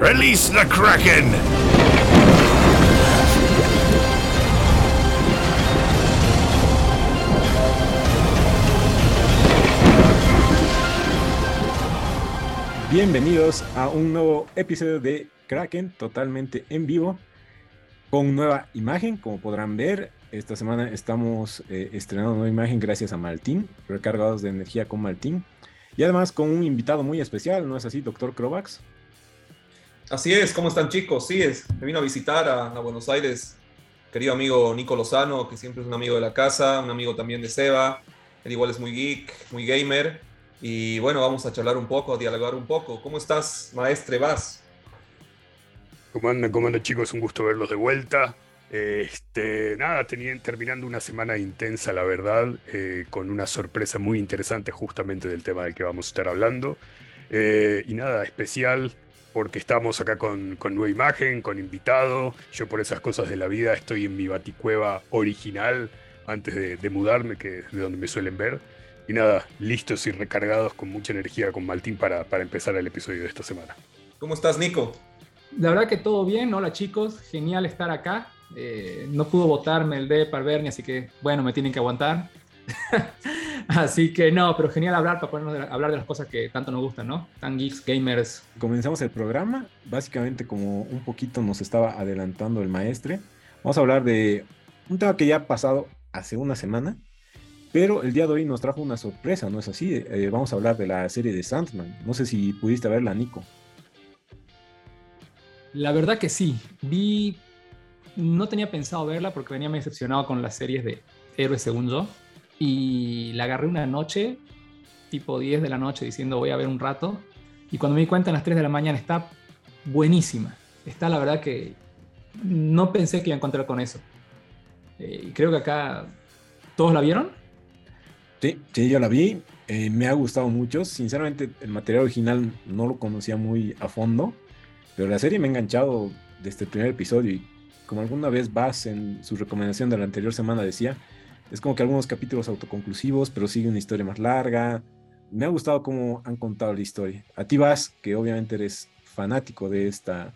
Release the Kraken! Bienvenidos a un nuevo episodio de Kraken totalmente en vivo con nueva imagen, como podrán ver. Esta semana estamos eh, estrenando nueva imagen gracias a Maltín, recargados de energía con Maltín. Y además con un invitado muy especial, ¿no es así, doctor Crovax? Así es, ¿cómo están chicos? Sí, es, me vino a visitar a, Buenos Aires, querido amigo Nico Lozano, que siempre es un amigo de la casa, un amigo también de Seba, él igual es muy geek, muy gamer, y bueno, vamos a charlar un poco, a dialogar un poco. ¿Cómo estás, maestre Vas? ¿Cómo andan, cómo chicos? Un gusto verlos de vuelta. Este, nada, terminando una semana intensa, la verdad, eh, con una sorpresa muy interesante justamente del tema del que vamos a estar hablando. Eh, y nada, especial porque estamos acá con, con, nueva imagen, con invitado. Yo por esas cosas de la vida estoy en mi baticueva original antes de, mudarme, que es de donde me suelen ver. Y nada, listos y recargados con mucha energía con Maltín para, para empezar el episodio de esta semana. ¿Cómo estás, Nico? La verdad que todo bien, hola chicos, genial estar acá. Eh, no pudo votarme el de Parverni, así que bueno, me tienen que aguantar. así que no, pero genial hablar para ponernos hablar de las cosas que tanto nos gustan, ¿no? Tan geeks, gamers. Comenzamos el programa, básicamente como un poquito nos estaba adelantando el maestre. Vamos a hablar de un tema que ya ha pasado hace una semana, pero el día de hoy nos trajo una sorpresa, ¿no es así? Eh, vamos a hablar de la serie de Sandman. No sé si pudiste verla, Nico. La verdad que sí. Vi. No tenía pensado verla porque venía muy decepcionado con las series de Héroes según yo. Y la agarré una noche, tipo 10 de la noche, diciendo voy a ver un rato. Y cuando me di cuenta a las 3 de la mañana está buenísima. Está la verdad que no pensé que iba a encontrar con eso. Eh, creo que acá todos la vieron. Sí, sí, yo la vi. Eh, me ha gustado mucho. Sinceramente, el material original no lo conocía muy a fondo. Pero la serie me ha enganchado desde el primer episodio y como alguna vez Bass en su recomendación de la anterior semana decía, es como que algunos capítulos autoconclusivos, pero sigue una historia más larga. Me ha gustado cómo han contado la historia. A ti Bass, que obviamente eres fanático de esta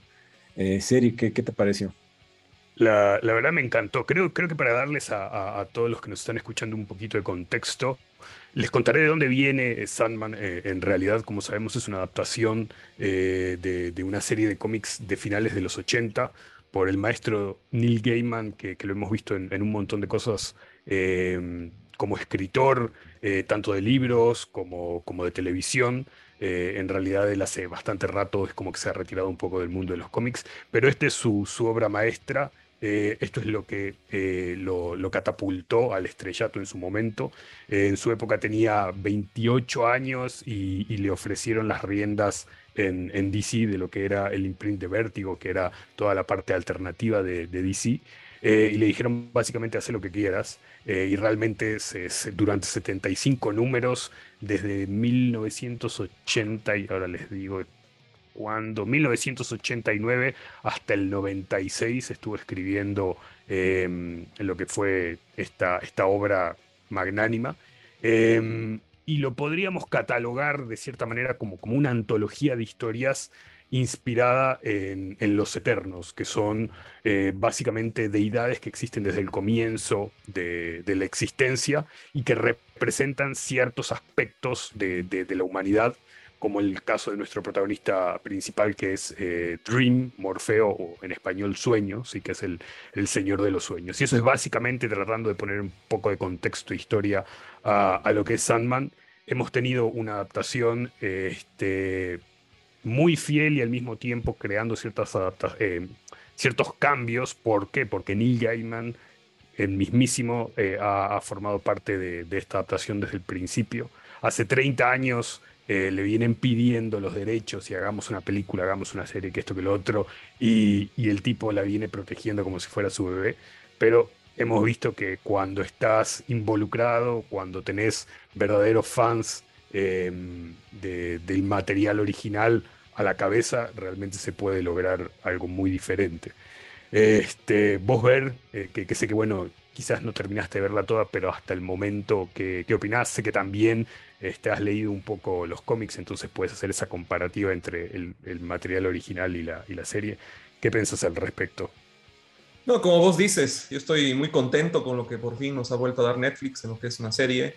eh, serie, ¿qué, te pareció? La, verdad me encantó. Creo, creo que para darles a, todos los que nos están escuchando un poquito de contexto, les contaré de dónde viene Sandman. Eh, en realidad, como sabemos, es una adaptación eh, de, una serie de cómics de finales de los 80 por el maestro Neil Gaiman, que, lo hemos visto en, un montón de cosas em, como escritor, eh, tanto de libros como, como de televisión. en realidad él hace bastante rato es como que se ha retirado un poco del mundo de los cómics, pero esta es su, su obra maestra eh, esto es lo que eh, lo, catapultó al estrellato en su momento. Eh, en su época tenía 28 años y, le ofrecieron las riendas en, DC de lo que era el imprint de Vértigo, que era toda la parte alternativa de, DC. Y le dijeron básicamente hacer lo que quieras. y realmente durante 75 números, desde 1980, y ahora les digo cuando 1989 hasta el 96 estuvo escribiendo em, lo que fue esta, esta obra magnánima. Em, y lo podríamos catalogar de cierta manera como, como una antología de historias inspirada en, los eternos, que son eh, básicamente deidades que existen desde el comienzo de, la existencia y que representan ciertos aspectos de, la humanidad como el caso de nuestro protagonista principal, que es eh, Dream, Morfeo, o en español Sueño, sí que es el, el, señor de los sueños. Y eso es básicamente tratando de poner un poco de contexto e historia a, lo que es Sandman. Hemos tenido una adaptación este, muy fiel y al mismo tiempo creando ciertas eh, ciertos cambios. ¿Por qué? Porque Neil Gaiman, el mismísimo, eh, ha, formado parte de, esta adaptación desde el principio. Hace 30 años eh, le vienen pidiendo los derechos y hagamos una película, hagamos una serie, que esto, que lo otro, y, el tipo la viene protegiendo como si fuera su bebé, pero hemos visto que cuando estás involucrado, cuando tenés verdaderos fans em, del material original a la cabeza, realmente se puede lograr algo muy diferente. Este, vos ver, eh, que, sé que bueno, quizás no terminaste de verla toda, pero hasta el momento, ¿qué, qué opinás? Sé que también este, has leído un poco los cómics, entonces puedes hacer esa comparativa entre el, material original y la, y la serie. ¿Qué piensas al respecto? No, como vos dices, yo estoy muy contento con lo que por fin nos ha vuelto a dar Netflix en lo que es una serie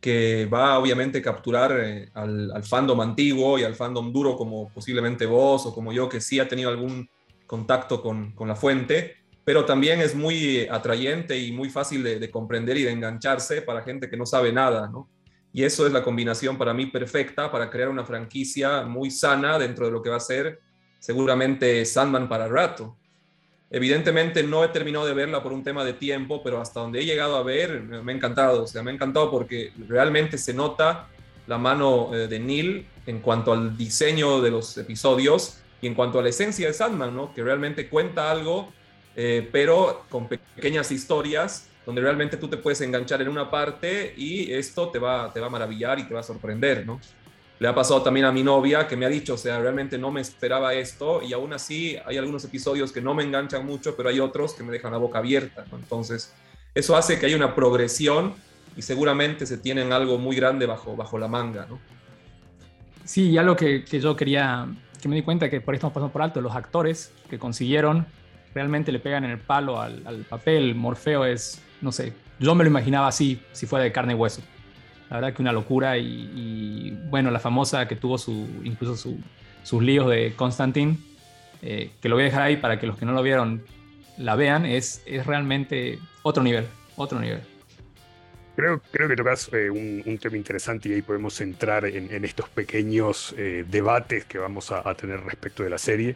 que va obviamente capturar eh, al, al, fandom antiguo y al fandom duro como posiblemente vos o como yo que sí ha tenido algún contacto con, con la fuente, pero también es muy atrayente y muy fácil de, de, comprender y de engancharse para gente que no sabe nada, ¿no? Y eso es la combinación para mí perfecta para crear una franquicia muy sana dentro de lo que va a ser seguramente Sandman para rato. Evidentemente no he terminado de verla por un tema de tiempo, pero hasta donde he llegado a ver me ha encantado. O sea, me ha encantado porque realmente se nota la mano eh, de Neil en cuanto al diseño de los episodios y en cuanto a la esencia de Sandman, ¿no? Que realmente cuenta algo, eh, pero con pequeñas historias donde realmente tú te puedes enganchar en una parte y esto te va, te va a maravillar y te va a sorprender, ¿no? Le ha pasado también a mi novia que me ha dicho, o sea, realmente no me esperaba esto y aún así hay algunos episodios que no me enganchan mucho, pero hay otros que me dejan la boca abierta. Entonces, eso hace que haya una progresión y seguramente se tienen algo muy grande bajo, bajo la manga. ¿no? Sí, ya lo que, que yo quería, que me di cuenta que por esto estamos pasando por alto, los actores que consiguieron realmente le pegan en el palo al, al papel. Morfeo es, no sé, yo me lo imaginaba así, si fuera de carne y hueso. La verdad que una locura y, bueno, la famosa que tuvo su, incluso sus líos de Constantine, eh, que lo voy a dejar ahí para que los que no lo vieron la vean, es, es realmente otro nivel, otro nivel. Creo, creo que tocas eh, un, tema interesante y ahí podemos entrar en, estos pequeños eh, debates que vamos a, tener respecto de la serie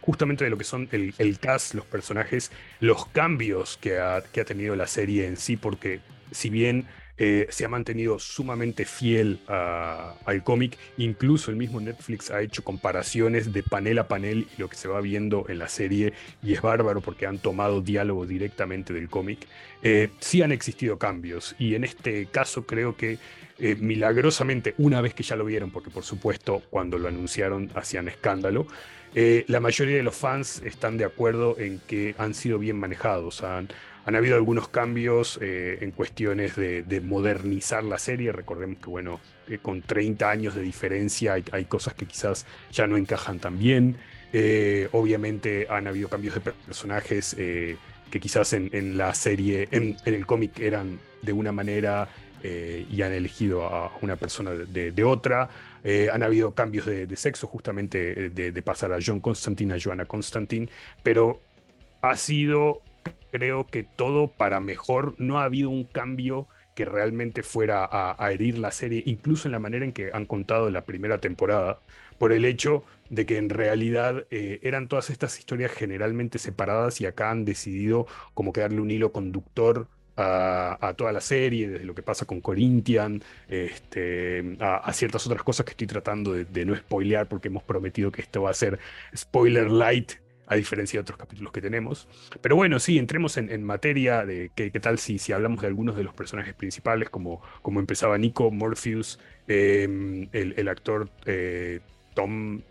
justamente de lo que son el, el, cast, los personajes, los cambios que ha, que ha, tenido la serie en sí, porque si bien eh, se ha mantenido sumamente fiel al cómic. Incluso el mismo Netflix ha hecho comparaciones de panel a panel y lo que se va viendo en la serie. Y es bárbaro porque han tomado diálogo directamente del cómic. Eh, sí han existido cambios. Y en este caso creo que eh, milagrosamente, una vez que ya lo vieron, porque por supuesto cuando lo anunciaron hacían escándalo, la mayoría de los fans están de acuerdo en que han sido bien manejados. Han, han habido algunos cambios eh, en cuestiones de, modernizar la serie. Recordemos que, bueno, eh, con 30 años de diferencia hay, cosas que quizás ya no encajan tan bien. Eh, obviamente han habido cambios de personajes que quizás en, la serie, en, el cómic eran de una manera y han elegido a una persona de, otra. han habido cambios de, sexo, justamente de, pasar a John Constantine a Joanna Constantine, pero ha sido creo que todo para mejor. No ha habido un cambio que realmente fuera a, herir la serie, incluso en la manera en que han contado la primera temporada, por el hecho de que en realidad eh, eran todas estas historias generalmente separadas y acá han decidido como que darle un hilo conductor a, toda la serie, desde lo que pasa con Corinthian, este, a, ciertas otras cosas que estoy tratando de, no spoilear porque hemos prometido que esto va a ser spoiler light a diferencia de otros capítulos que tenemos. Pero bueno, sí, entremos en, materia de qué, tal si, si hablamos de algunos de los personajes principales, como, como empezaba Nico, Morpheus, em, el, actor eh, Tom,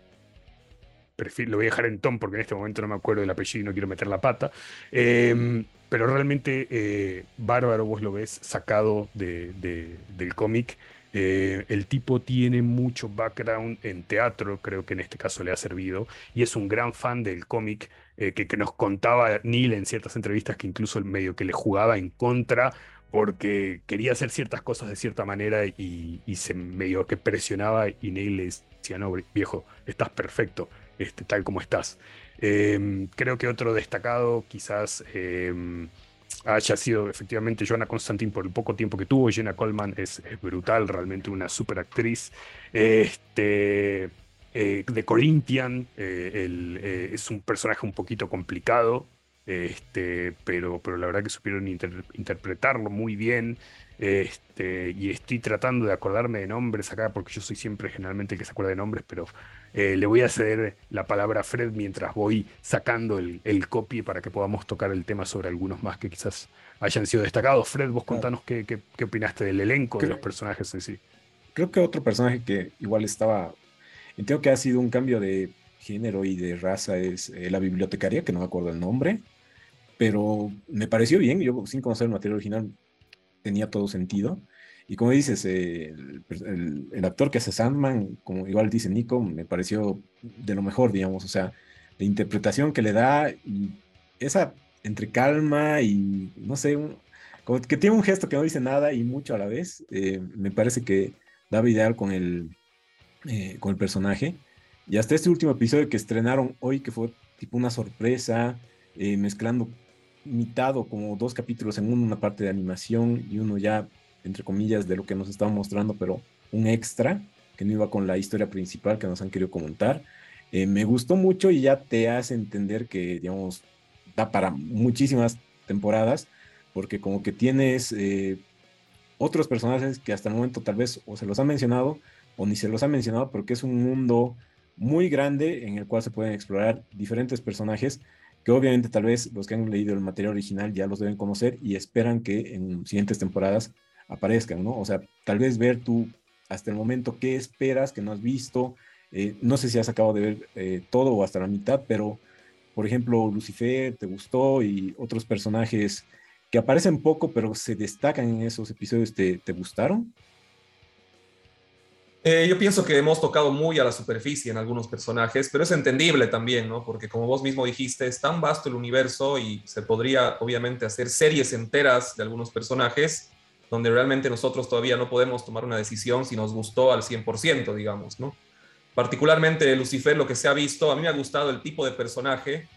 lo voy a dejar en Tom porque en este momento no me acuerdo del apellido y no quiero meter la pata. Em, pero realmente eh, Bárbaro, vos lo ves sacado de, del cómic. Eh, el tipo tiene mucho background en teatro, creo que en este caso le ha servido, y es un gran fan del cómic eh, que, nos contaba Neil en ciertas entrevistas que incluso el medio que le jugaba en contra porque quería hacer ciertas cosas de cierta manera y, se medio que presionaba y Neil le decía, no, viejo, estás perfecto, este, tal como estás. Em, creo que otro destacado quizás... Haya sido efectivamente Joanna Constantine por el poco tiempo que tuvo. Jenna Coleman es, brutal, realmente una super actriz. Este, eh, de Corinthian eh, eh, es un personaje un poquito complicado, este, pero, pero la verdad que supieron interpretarlo muy bien. Este, y estoy tratando de acordarme de nombres acá, porque yo soy siempre generalmente el que se acuerda de nombres, pero eh, le voy a ceder la palabra a Fred mientras voy sacando el, copy para que podamos tocar el tema sobre algunos más que quizás hayan sido destacados. Fred, vos contanos qué, qué, opinaste del elenco, de los personajes en sí. Creo que otro personaje que igual estaba, entiendo que ha sido un cambio de género y de raza es eh, la bibliotecaria, que no me acuerdo el nombre pero me pareció bien, yo sin conocer el material original tenía todo sentido. Y como dices, eh, el, actor que hace Sandman, como igual dice Nico, me pareció de lo mejor, digamos, o sea, la interpretación que le da y esa entre calma y no sé, como que tiene un gesto que no dice nada y mucho a la vez, eh, me parece que daba ideal con el, eh, con el personaje. Y hasta este último episodio que estrenaron hoy, que fue tipo una sorpresa, mezclando mitad o como dos capítulos en uno, una parte de animación y uno ya entre comillas, de lo que nos estaban mostrando, pero un extra que no iba con la historia principal que nos han querido comentar. Eh, me gustó mucho y ya te hace entender que, digamos, da para muchísimas temporadas, porque como que tienes eh, otros personajes que hasta el momento tal vez o se los han mencionado o ni se los han mencionado, porque es un mundo muy grande en el cual se pueden explorar diferentes personajes que obviamente tal vez los que han leído el material original ya los deben conocer y esperan que en siguientes temporadas aparezcan, ¿no? O sea, tal vez ver tú hasta el momento qué esperas, que no has visto. Eh, no sé si has acabado de ver eh, todo o hasta la mitad, pero por ejemplo, Lucifer te gustó y otros personajes que aparecen poco, pero se destacan en esos episodios, ¿te, te gustaron? Eh, yo pienso que hemos tocado muy a la superficie en algunos personajes, pero es entendible también, ¿no? Porque como vos mismo dijiste, es tan vasto el universo y se podría obviamente hacer series enteras de algunos personajes donde realmente nosotros todavía no podemos tomar una decisión si nos gustó al 100%, digamos, ¿no? Particularmente Lucifer, lo que se ha visto, a mí me ha gustado el tipo de personaje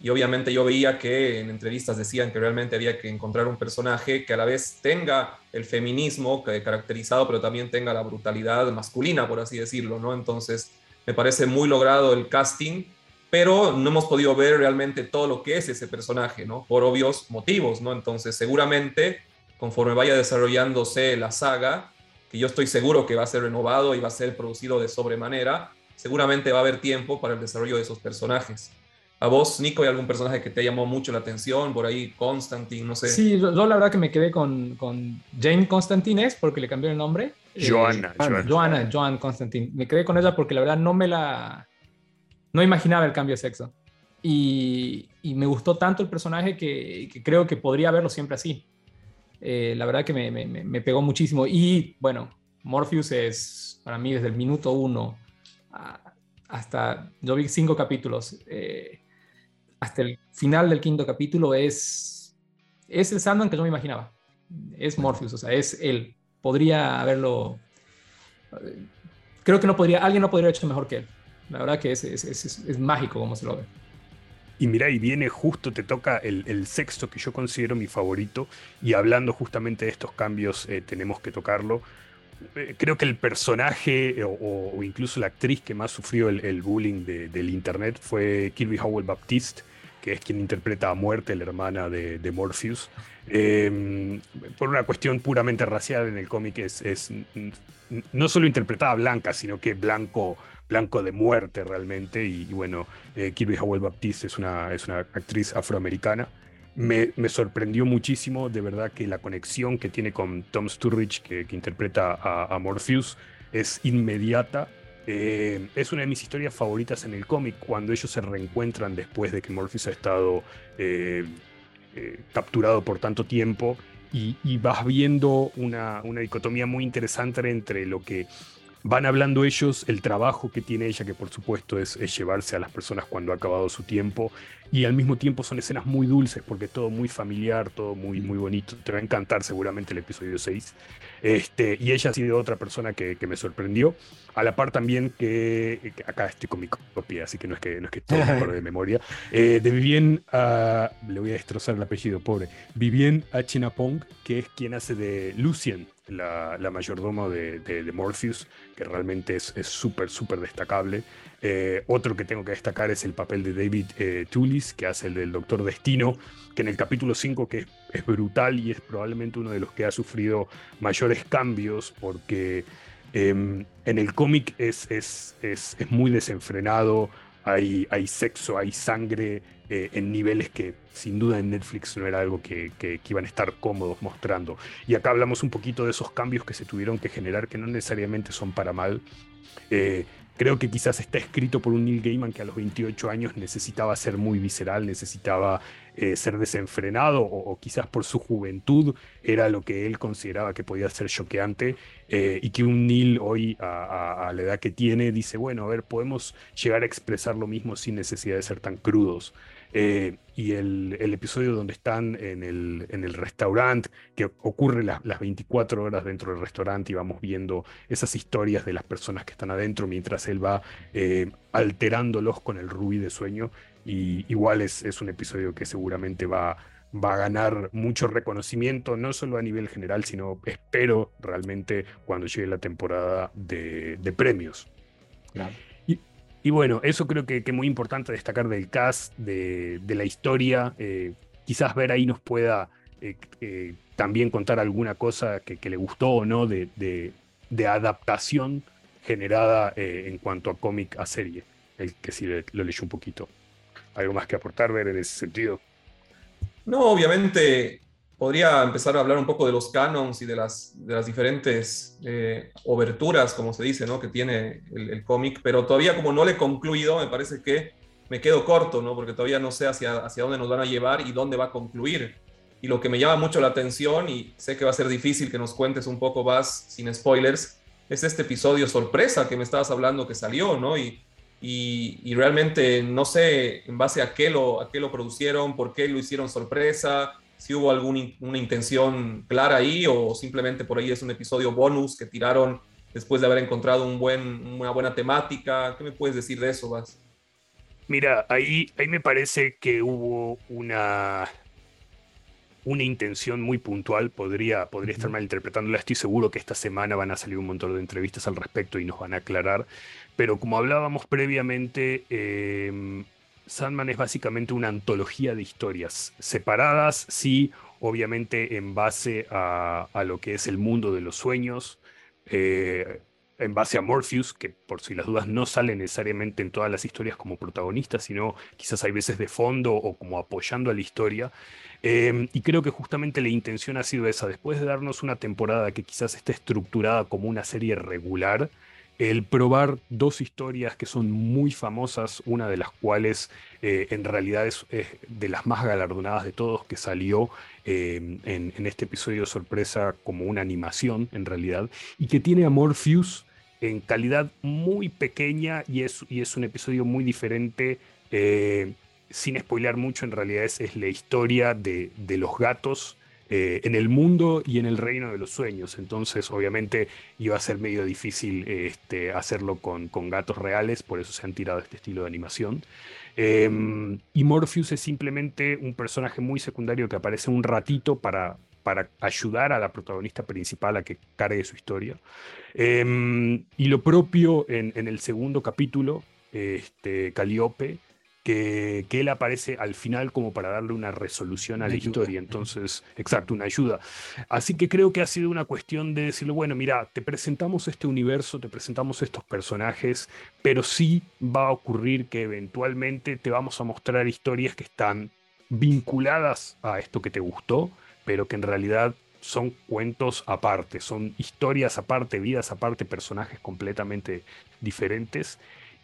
y obviamente yo veía que en entrevistas decían que realmente había que encontrar un personaje que a la vez tenga el feminismo caracterizado, pero también tenga la brutalidad masculina, por así decirlo, ¿no? Entonces, me parece muy logrado el casting, pero no hemos podido ver realmente todo lo que es ese personaje, ¿no? Por obvios motivos, ¿no? Entonces, seguramente conforme vaya desarrollándose la saga, que yo estoy seguro que va a ser renovado y va a ser producido de sobremanera, seguramente va a haber tiempo para el desarrollo de esos personajes. ¿A vos, Nico, hay algún personaje que te llamó mucho la atención? Por ahí, Constantine, no sé. Sí, yo, la verdad que me quedé con, con Jane Constantine, es porque le cambió el nombre. Joanna. Eh, Joanna, Joan Constantine. Me quedé con ella porque la verdad no me la... No imaginaba el cambio de sexo. Y, y me gustó tanto el personaje que, que creo que podría verlo siempre así. Eh, la verdad que me, pegó muchísimo. Y bueno, Morpheus es para mí desde el minuto uno hasta, yo vi cinco capítulos, eh, hasta el final del quinto capítulo es, es el Sandman que yo me imaginaba. Es Morpheus, o sea, es él. Podría haberlo... Creo que no podría, alguien no podría haber hecho mejor que él. La verdad que es, es, es mágico como se lo ve. Y mira, y viene justo, te toca el, sexto que yo considero mi favorito, y hablando justamente de estos cambios, eh, tenemos que tocarlo. Eh, creo que el personaje o, incluso la actriz que más sufrió el, bullying del internet fue Kirby Howell Baptiste, que es quien interpreta a Muerte, la hermana de, Morpheus. Em, por una cuestión puramente racial en el cómic es, es no solo interpretada blanca, sino que blanco blanco de muerte realmente. Y, bueno, eh, Kirby Howell Baptiste es una, es una actriz afroamericana. Me, sorprendió muchísimo, de verdad, que la conexión que tiene con Tom Sturridge, que, interpreta a, Morpheus, es inmediata. Eh, es una de mis historias favoritas en el cómic, cuando ellos se reencuentran después de que Morpheus ha estado eh, capturado por tanto tiempo. Y, vas viendo una, una dicotomía muy interesante entre lo que van hablando ellos el trabajo que tiene ella, que por supuesto es, llevarse a las personas cuando ha acabado su tiempo, y al mismo tiempo son escenas muy dulces, porque todo muy familiar, todo muy, muy bonito. Te va a encantar seguramente el episodio 6. Este, y ella ha sido otra persona que, me sorprendió. A la par también que, acá estoy con mi copia, así que no es que, no es que todo de memoria. Eh, de Vivien, le voy a destrozar el apellido, pobre. Vivien Achinapong, que es quien hace de Lucien la, mayordomo de, de, Morpheus, que realmente es súper, súper destacable. Eh, otro que tengo que destacar es el papel de David eh, Tullis, que hace el del Doctor Destino, que en el capítulo 5 que es, brutal y es probablemente uno de los que ha sufrido mayores cambios, porque em, en el cómic es, es, es, es muy desenfrenado, hay, hay sexo, hay sangre, eh, en niveles que sin duda en Netflix no era algo que, iban a estar cómodos mostrando. Y acá hablamos un poquito de esos cambios que se tuvieron que generar, que no necesariamente son para mal. Eh, creo que quizás está escrito por un Neil Gaiman que a los 28 años necesitaba ser muy visceral, necesitaba eh, ser desenfrenado o, quizás por su juventud era lo que él consideraba que podía ser choqueante y que un Neil hoy a, la edad que tiene dice, bueno, a ver, podemos llegar a expresar lo mismo sin necesidad de ser tan crudos. Eh, y el, episodio donde están en el, en el restaurante, que ocurre las 24 horas dentro del restaurante y vamos viendo esas historias de las personas que están adentro mientras él va alterándolos con el rubí de sueño, y igual es, es un episodio que seguramente va, va a ganar mucho reconocimiento, no solo a nivel general, sino espero realmente cuando llegue la temporada de, de premios. Y, y, bueno, eso creo que es muy importante destacar del cast, de, de la historia. Eh, quizás ver ahí nos pueda eh, eh, también contar alguna cosa que, le gustó o no de, de adaptación generada en cuanto a cómic a serie, el que sí lo leyó un poquito. ¿Algo más que aportar, ver en ese sentido? No, obviamente podría empezar a hablar un poco de los canons y de las, de las diferentes eh, oberturas, como se dice, ¿no? que tiene el, cómic, pero todavía como no le he concluido, me parece que me quedo corto, ¿no? porque todavía no sé hacia, hacia dónde nos van a llevar y dónde va a concluir. Y lo que me llama mucho la atención, y sé que va a ser difícil que nos cuentes un poco más sin spoilers, es este episodio sorpresa que me estabas hablando que salió, ¿no? Y y, realmente no sé en base a qué, lo, a qué lo producieron, por qué lo hicieron sorpresa, si hubo alguna intención clara ahí o simplemente por ahí es un episodio bonus que tiraron después de haber encontrado un buen, una buena temática. ¿Qué me puedes decir de eso, Vas? Mira, ahí, ahí me parece que hubo una, una intención muy puntual, podría, podría estar malinterpretándola, estoy seguro que esta semana van a salir un montón de entrevistas al respecto y nos van a aclarar, pero como hablábamos previamente, em, Sandman es básicamente una antología de historias separadas, sí, obviamente en base a, lo que es el mundo de los sueños, eh, en base a Morpheus, que por si las dudas no sale necesariamente en todas las historias como protagonista, sino quizás hay veces de fondo o como apoyando a la historia. Em, y creo que justamente la intención ha sido esa, después de darnos una temporada que quizás esté estructurada como una serie regular, el probar dos historias que son muy famosas, una de las cuales eh, en realidad es, de las más galardonadas de todos, que salió em, en, este episodio sorpresa como una animación en realidad, y que tiene a Morpheus en calidad muy pequeña y es, y es un episodio muy diferente. Eh, sin spoilear mucho, en realidad es, es la historia de los gatos eh, en el mundo y en el reino de los sueños. Entonces, obviamente, iba a ser medio difícil este, hacerlo con, con, gatos reales, por eso se han tirado este estilo de animación. Em, y Morpheus es simplemente un personaje muy secundario que aparece un ratito para, para ayudar a la protagonista principal a que cargue su historia. Em, y lo propio en, el segundo capítulo, este, Caliope, que, que, él aparece al final como para darle una resolución a la historia. Entonces, exacto, una ayuda. Así que creo que ha sido una cuestión de decirle, bueno, mira, te presentamos este universo, te presentamos estos personajes, pero sí va a ocurrir que eventualmente te vamos a mostrar historias que están vinculadas a esto que te gustó, pero que en realidad son cuentos aparte, son historias aparte, vidas aparte, personajes completamente diferentes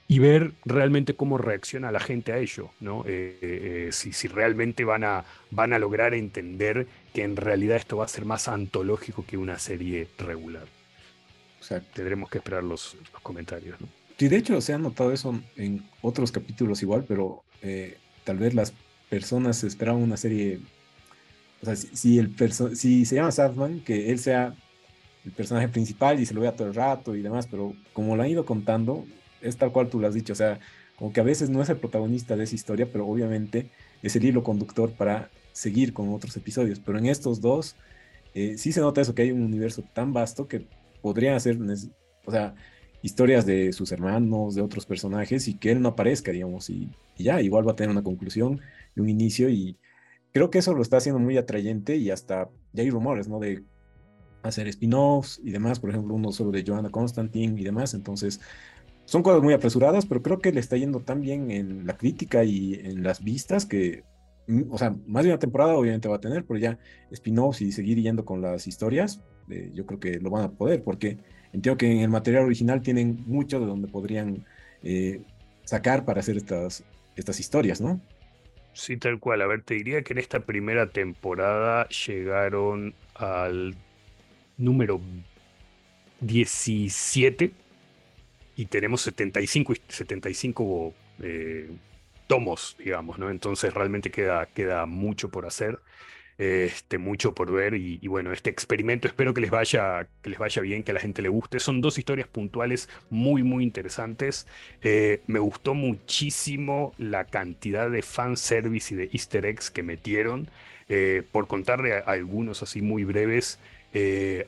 y ver realmente cómo reacciona la gente a ello, ¿no? Eh, eh, si, si, realmente van a, van a lograr entender que en realidad esto va a ser más antológico que una serie regular. O sea, tendremos que esperar los, los comentarios. ¿no? Sí, de hecho se ha notado eso en otros capítulos igual, pero eh, tal vez las personas esperaban una serie o sea, si, el si se llama Sandman, que él sea el personaje principal y se lo vea todo el rato y demás, pero como lo han ido contando, es tal cual tú lo has dicho, o sea, como que a veces no es el protagonista de esa historia, pero obviamente es el hilo conductor para seguir con otros episodios. Pero en estos dos, eh, sí se nota eso, que hay un universo tan vasto que podrían ser, o sea, historias de sus hermanos, de otros personajes, y que él no aparezca, digamos, y, y ya, igual va a tener una conclusión y un inicio, y, creo que eso lo está haciendo muy atrayente y hasta ya hay rumores, ¿no? De hacer spin-offs y demás, por ejemplo, uno solo de Joanna Constantine y demás, entonces son cosas muy apresuradas, pero creo que le está yendo tan bien en la crítica y en las vistas que, mm, o sea, más de una temporada obviamente va a tener, pero ya spin-offs y seguir yendo con las historias, eh, yo creo que lo van a poder, porque entiendo que en el material original tienen mucho de donde podrían eh, sacar para hacer estas, estas historias, ¿no? Sí, tal cual. A ver, te diría que en esta primera temporada llegaron al número 17 y tenemos 75, 75 eh, tomos, digamos, ¿no? Entonces realmente queda, queda mucho por hacer este, mucho por ver y, bueno, este experimento espero que les, vaya, que les vaya bien, que a la gente le guste. Son dos historias puntuales muy, muy interesantes. Eh, me gustó muchísimo la cantidad de fanservice y de easter eggs que metieron. Eh, por contarle algunos así muy breves,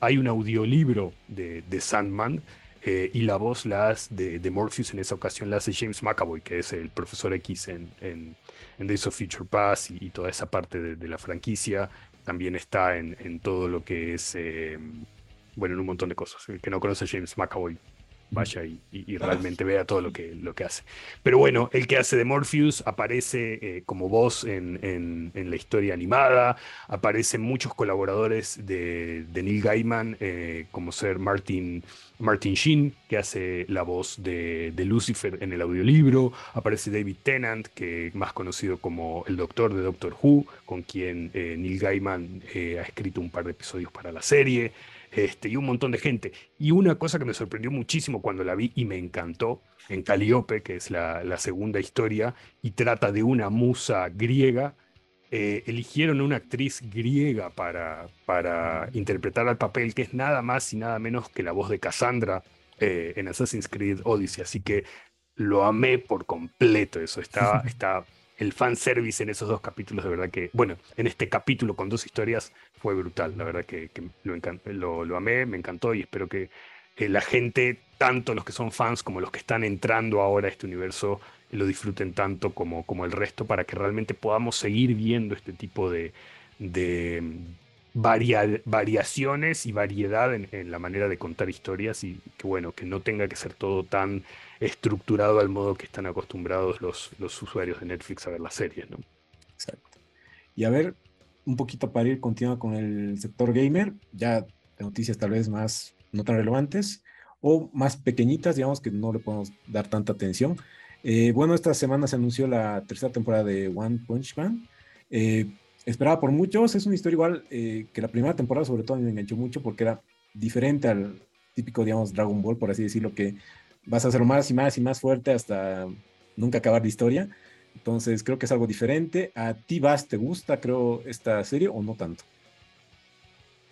hay un audiolibro de Sandman. Y la voz la de, de, Morpheus en esa ocasión la hace James McAvoy, que es el profesor X en, en, en Days of Future Past y, toda esa parte de, la franquicia. También está en, todo lo que es, eh, bueno, en un montón de cosas. El que no conoce a James McAvoy vaya y, realmente vea todo lo que, lo que hace. Pero bueno, el que hace de Morpheus aparece eh, como voz en, la historia animada, aparecen muchos colaboradores de, Neil Gaiman, eh, como ser Martin, Martin Sheen, que hace la voz de, Lucifer en el audiolibro, aparece David Tennant, que más conocido como el doctor de Doctor Who, con quien eh, Neil Gaiman ha escrito un par de episodios para la serie. Este, y un montón de gente. Y una cosa que me sorprendió muchísimo cuando la vi y me encantó, en Calíope, que es la, segunda historia, y trata de una musa griega, eh, eligieron una actriz griega para, para interpretar al papel, que es nada más y nada menos que la voz de Cassandra eh, en Assassin's Creed Odyssey. Así que lo amé por completo. Eso está, está el fanservice en esos dos capítulos, de verdad que, bueno, en este capítulo con dos historias fue brutal, la verdad que, lo, amé, me encantó y espero que la gente, tanto los que son fans como los que están entrando ahora a este universo, lo disfruten tanto como, el resto para que realmente podamos seguir viendo este tipo de variaciones y variedad en, la manera de contar historias y que bueno, que no tenga que ser todo tan estructurado al modo que están acostumbrados los, los usuarios de Netflix a ver las series, ¿no? Exacto. Y a ver, un poquito para ir continuando con el sector gamer, ya noticias tal vez más no tan relevantes o más pequeñitas, digamos que no le podemos dar tanta atención. Eh, bueno, esta semana se anunció la tercera temporada de One Punch Man. Eh, esperada por muchos, es una historia igual eh, que la primera temporada sobre todo me enganchó mucho porque era diferente al típico, digamos, Dragon Ball, por así decirlo, que vas a hacerlo más y más y más fuerte hasta nunca acabar la historia. Entonces creo que es algo diferente. ¿A ti, Vas, te gusta, creo, esta serie o no tanto?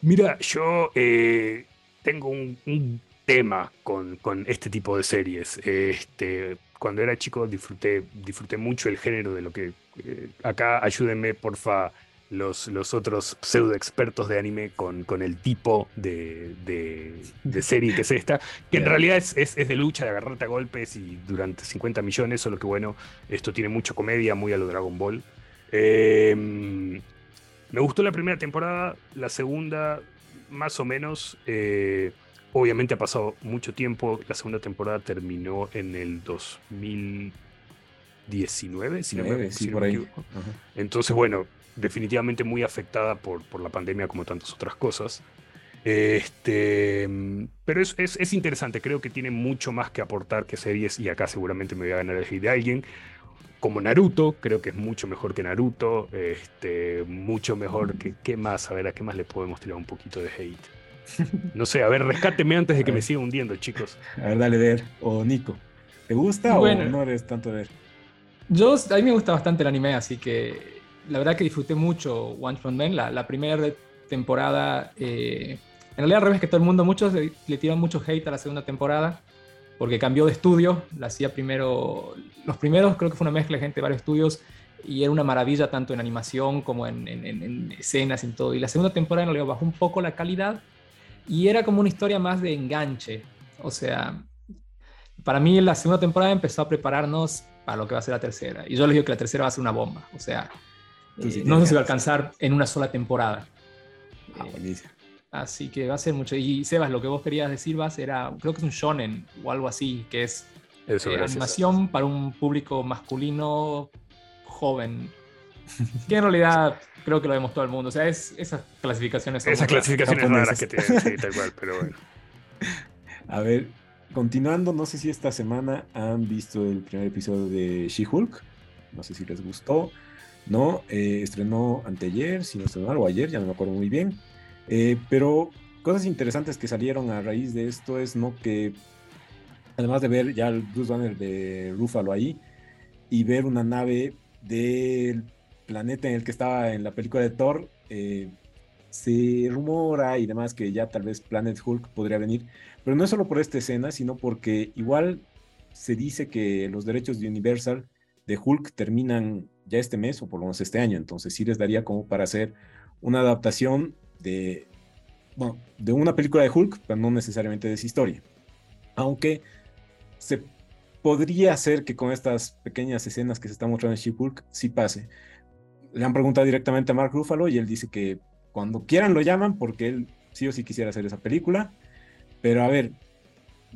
Mira, yo eh, tengo un, tema con, este tipo de series. Este, cuando era chico disfruté, disfruté mucho el género de lo que... Eh, acá ayúdenme, porfa, los, los otros pseudo expertos de anime con, con el tipo de, de, serie que es esta, que en realidad es, es, de lucha, de agarrarte a golpes y durante 50 millones, solo que bueno, esto tiene mucha comedia, muy a lo Dragon Ball. Em, me gustó la primera temporada, la segunda más o menos. Eh, obviamente ha pasado mucho tiempo, la segunda temporada terminó en el 2019, si no me, equivoco. Entonces, bueno, definitivamente muy afectada por, por la pandemia como tantas otras cosas. Este, pero es, es, interesante, creo que tiene mucho más que aportar que series y acá seguramente me voy a ganar el hate de alguien. Como Naruto, creo que es mucho mejor que Naruto, este, mucho mejor que... ¿Qué más? A ver, ¿a qué más le podemos tirar un poquito de hate? No sé, a ver, rescáteme antes de que me siga hundiendo, chicos. A ver, dale, ver. O Nico, ¿te gusta o no eres tanto de ver? Yo, a mí me gusta bastante el anime, así que la verdad que disfruté mucho One Front Man. La, primera temporada, eh, en realidad al revés que todo el mundo, muchos le, tiran mucho hate a la segunda temporada porque cambió de estudio. La hacía primero, los primeros creo que fue una mezcla de gente de varios estudios y era una maravilla tanto en animación como en, en, escenas y todo. Y la segunda temporada en bajó un poco la calidad y era como una historia más de enganche. O sea, para mí la segunda temporada empezó a prepararnos para lo que va a ser la tercera. Y yo les digo que la tercera va a ser una bomba. O sea, eh, no sé si va a alcanzar en una sola temporada. Ah, eh, así que va a ser mucho. Y Sebas, lo que vos querías decir, Vas, era, creo que es un shonen o algo así, que es eh, animación para un público masculino joven. que en realidad creo que lo vemos todo el mundo. O sea, es, esas clasificaciones. Esas clasificaciones raras que tienen, sí, tal cual, pero bueno. A ver, continuando, no sé si esta semana han visto el primer episodio de She-Hulk no sé si les gustó, ¿no? Eh, estrenó anteayer, si no estrenó algo ayer, ya no me acuerdo muy bien. Eh, pero cosas interesantes que salieron a raíz de esto es, ¿no? Que además de ver ya el Bruce Banner de Rúfalo ahí y ver una nave del planeta en el que estaba en la película de Thor, eh, se rumora y demás que ya tal vez Planet Hulk podría venir, pero no es solo por esta escena, sino porque igual se dice que los derechos de Universal de Hulk terminan ya este mes o por lo menos este año, entonces sí les daría como para hacer una adaptación de, bueno, de una película de Hulk, pero no necesariamente de esa historia. Aunque se podría hacer que con estas pequeñas escenas que se están mostrando en She-Hulk sí pase. Le han preguntado directamente a Mark Ruffalo y él dice que cuando quieran lo llaman porque él sí o sí quisiera hacer esa película. Pero a ver,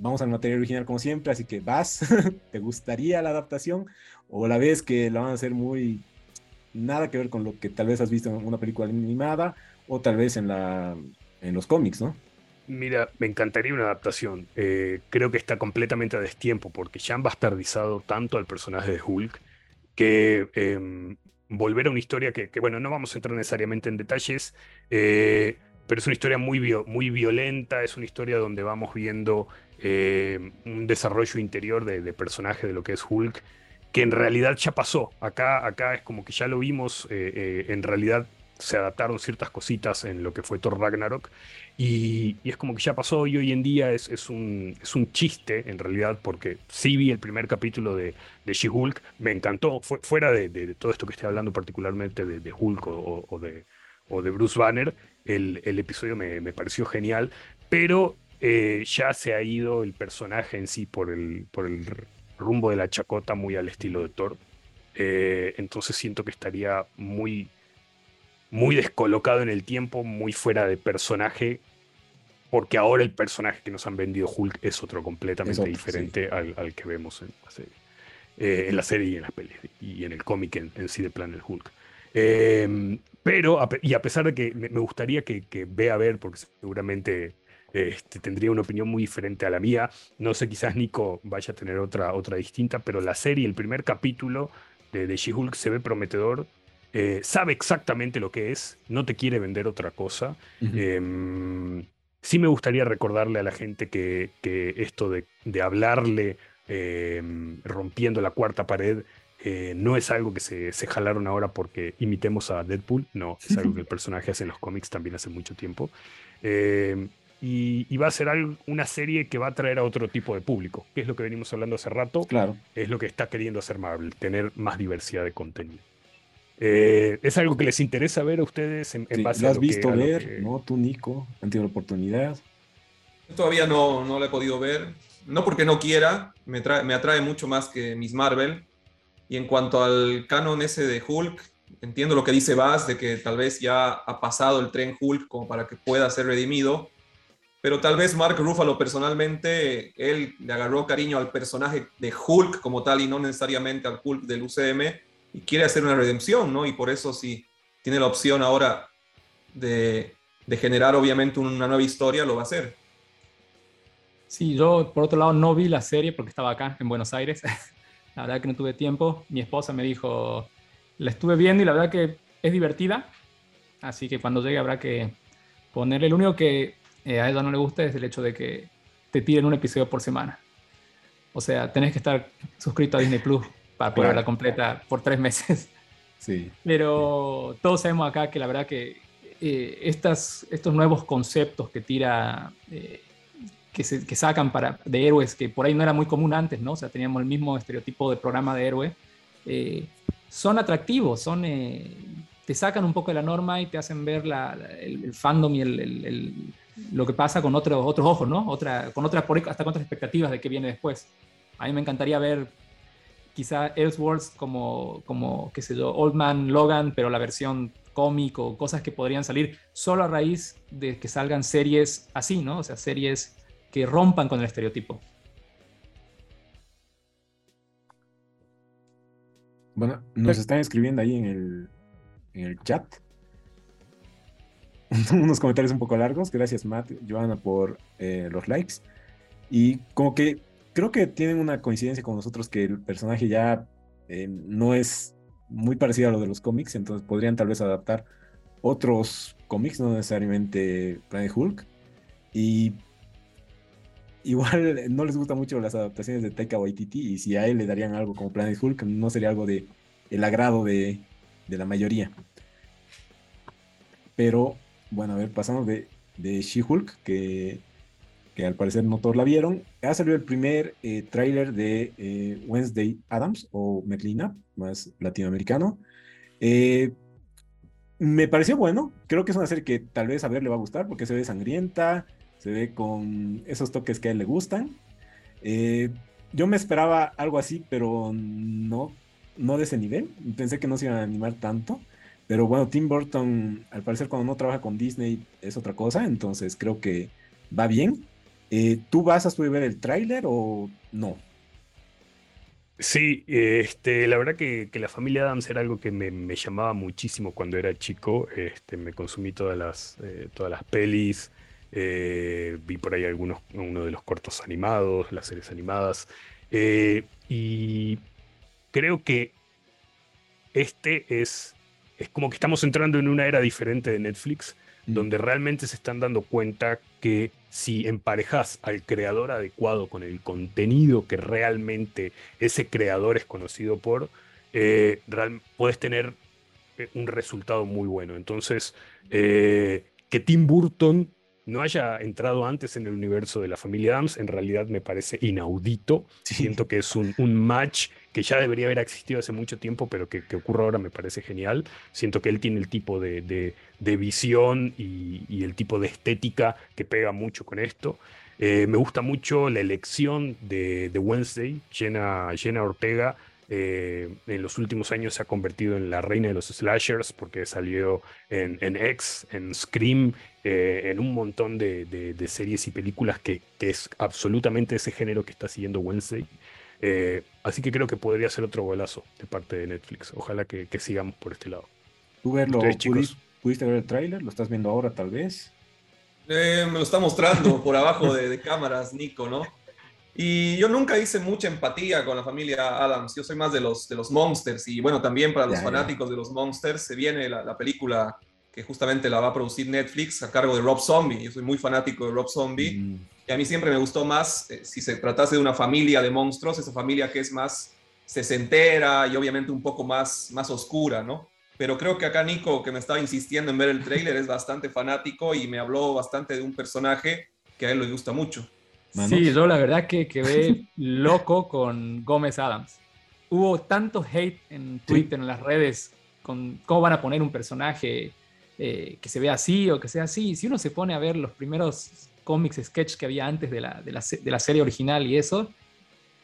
vamos al material original como siempre, así que vas, ¿te gustaría la adaptación? ¿O la ves que la van a hacer muy nada que ver con lo que tal vez has visto en una película animada o tal vez en, la, en los cómics, ¿no? Mira, me encantaría una adaptación. Eh, creo que está completamente a destiempo porque ya han bastardizado tanto al personaje de Hulk que em, volver a una historia que, bueno, no vamos a entrar necesariamente en detalles, eh, pero es una historia muy, muy violenta, es una historia donde vamos viendo eh, un desarrollo interior de, personaje de lo que es Hulk, que en realidad ya pasó. Acá, acá es como que ya lo vimos, eh, en realidad se adaptaron ciertas cositas en lo que fue Thor Ragnarok y, es como que ya pasó y hoy en día es, un, es un chiste en realidad porque sí vi el primer capítulo de, de She-Hulk, me encantó, fuera de, todo esto que estoy hablando particularmente de, Hulk o, de, o de Bruce Banner, el, el episodio me, me, pareció genial, pero eh, ya se ha ido el personaje en sí por el, por el rumbo de la chacota muy al estilo de Thor. Eh, entonces siento que estaría muy muy descolocado en el tiempo, muy fuera de personaje, porque ahora el personaje que nos han vendido Hulk es otro completamente diferente al, que vemos en la serie. Eh, en la serie y en las pelis, y en el cómic en, sí de Planet Hulk. Pero, y a pesar de que me, gustaría que, vea a ver, porque seguramente este, tendría una opinión muy diferente a la mía, no sé, quizás Nico vaya a tener otra, otra distinta, pero la serie, el primer capítulo de, de She-Hulk se ve prometedor eh, sabe exactamente lo que es, no te quiere vender otra cosa. Em, sí me gustaría recordarle a la gente que, esto de, hablarle em, rompiendo la cuarta pared eh, no es algo que se, jalaron ahora porque imitemos a Deadpool, no, es algo que el personaje hace en los cómics también hace mucho tiempo. Em, y, va a ser una serie que va a traer a otro tipo de público, que es lo que venimos hablando hace rato. Claro. Es lo que está queriendo hacer Marvel, tener más diversidad de contenido. Eh, ¿Es algo que les interesa ver a ustedes en, base lo has visto ver, ¿no? Tú, Nico, han tenido la oportunidad. Todavía no, no lo he podido ver. No porque no quiera, me, me atrae mucho más que Miss Marvel. Y en cuanto al canon ese de Hulk, entiendo lo que dice Bass, de que tal vez ya ha pasado el tren Hulk como para que pueda ser redimido. Pero tal vez Mark Ruffalo personalmente, él le agarró cariño al personaje de Hulk como tal y no necesariamente al Hulk del UCM y quiere hacer una redención, ¿no? Y por eso si tiene la opción ahora de, generar obviamente una nueva historia, lo va a hacer. Sí, yo por otro lado no vi la serie porque estaba acá en Buenos Aires. la verdad que no tuve tiempo. Mi esposa me dijo, la estuve viendo y la verdad que es divertida. Así que cuando llegue habrá que ponerle. Lo único que eh, a ella no le gusta es el hecho de que te tiren un episodio por semana. O sea, tenés que estar suscrito a Disney Plus para poderla completa por tres meses. Sí. Pero todos sabemos acá que la verdad que eh, estas, estos nuevos conceptos que tira, eh, que, se, que, sacan para, de héroes, que por ahí no era muy común antes, ¿no? O sea, teníamos el mismo estereotipo de programa de héroe, eh, son atractivos, son, te sacan un poco de la norma y te hacen ver la, el, fandom y el, lo que pasa con otros, otros ojos, ¿no? Otra, con otras, hasta con otras expectativas de qué viene después. A mí me encantaría ver quizá Ellsworth como, como, qué sé yo, Old Man Logan, pero la versión cómic o cosas que podrían salir solo a raíz de que salgan series así, ¿no? O sea, series que rompan con el estereotipo. Bueno, nos están escribiendo ahí en el, en el chat. Unos comentarios un poco largos. Gracias, Matt, Joana, por eh, los likes. Y como que creo que tienen una coincidencia con nosotros que el personaje ya no es muy parecida a lo de los cómics, entonces podrían tal vez adaptar otros cómics, no necesariamente Planet Hulk. Y igual no les gusta mucho las adaptaciones de Taika Waititi y si a él le darían algo como Planet Hulk, no sería algo de el agrado de, de la mayoría. Pero bueno, a ver, pasamos de, de She-Hulk, que, que, al parecer no todos la vieron. Ha salido el primer eh, tráiler de eh, Wednesday Adams o Merlina, más latinoamericano. Eh, me pareció bueno. Creo que es una serie que tal vez a ver le va a gustar porque se ve sangrienta, se ve con esos toques que a él le gustan. Eh, yo me esperaba algo así, pero no, no de ese nivel. Pensé que no se iban a animar tanto. Pero bueno, Tim Burton, al parecer, cuando no trabaja con Disney es otra cosa. Entonces creo que va bien. Eh, ¿Tú vas a subir el tráiler o no? Sí, este, la verdad que, la familia Adams era algo que me, llamaba muchísimo cuando era chico. Este, me consumí todas las, eh, todas las pelis, eh, vi por ahí algunos, uno de los cortos animados, las series animadas, y creo que este es, es como que estamos entrando en una era diferente de Netflix, mm. donde realmente se están dando cuenta que si emparejas al creador adecuado con el contenido que realmente ese creador es conocido por, eh, puedes tener eh, un resultado muy bueno. Entonces, eh, que Tim Burton no haya entrado antes en el universo de la familia Adams, en realidad me parece inaudito. Siento que es un, match que ya debería haber existido hace mucho tiempo, pero que, que ocurra ahora me parece genial. Siento que él tiene el tipo de, visión y, el tipo de estética que pega mucho con esto. Eh, me gusta mucho la elección de, Wednesday, Jenna, Jenna Ortega eh, en los últimos años se ha convertido en la reina de los slashers porque salió en, en X, en Scream, eh, en un montón de, series y películas que, es absolutamente ese género que está siguiendo Wednesday. Eh, así que creo que podría ser otro golazo de parte de Netflix. Ojalá que, sigamos por este lado. ¿Tú verlo, pudiste, ver el tráiler? ¿Lo estás viendo ahora tal vez? me lo está mostrando por abajo de, de cámaras, Nico, ¿no? Y yo nunca hice mucha empatía con la familia Adams. Yo soy más de los, de los Monsters. Y bueno, también para los fanáticos de los Monsters se viene la, película que justamente la va a producir Netflix a cargo de Rob Zombie. Yo soy muy fanático de Rob Zombie. Mm. Y a mí siempre me gustó más eh, si se tratase de una familia de monstruos, esa familia que es más sesentera y obviamente un poco más, más oscura, ¿no? Pero creo que acá Nico, que me estaba insistiendo en ver el tráiler, es bastante fanático y me habló bastante de un personaje que a él le gusta mucho. Sí, yo la verdad que quedé loco con Gómez Adams. Hubo tanto hate en Twitter, en las redes, con cómo van a poner un personaje eh, que se vea así o que sea así. Si uno se pone a ver los primeros cómics, sketch que había antes de la, de la, serie original y eso,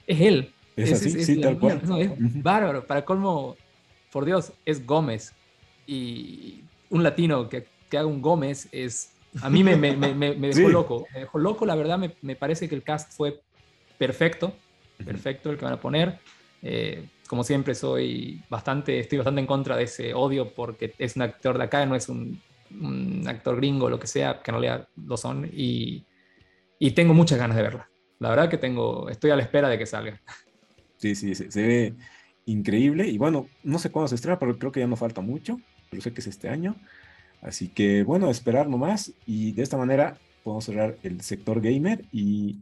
es él. Es, así, sí, tal cual. es bárbaro. Para colmo, por Dios, es Gómez. Y un latino que, que haga un Gómez es a mí me, me, me, me dejó loco. Me dejó loco, la verdad, me, parece que el cast fue perfecto. Perfecto el que van a poner. Eh, como siempre, soy bastante, estoy bastante en contra de ese odio porque es un actor de acá, no es un, actor gringo, lo que sea, que no lea lo son. Y, y, tengo muchas ganas de verla. La verdad que tengo, estoy a la espera de que salga. Sí, sí, se, se ve increíble. Y bueno, no sé cuándo se estrena, pero creo que ya no falta mucho. Pero sé que es este año. Así que bueno, esperar nomás y de esta manera podemos cerrar el sector gamer y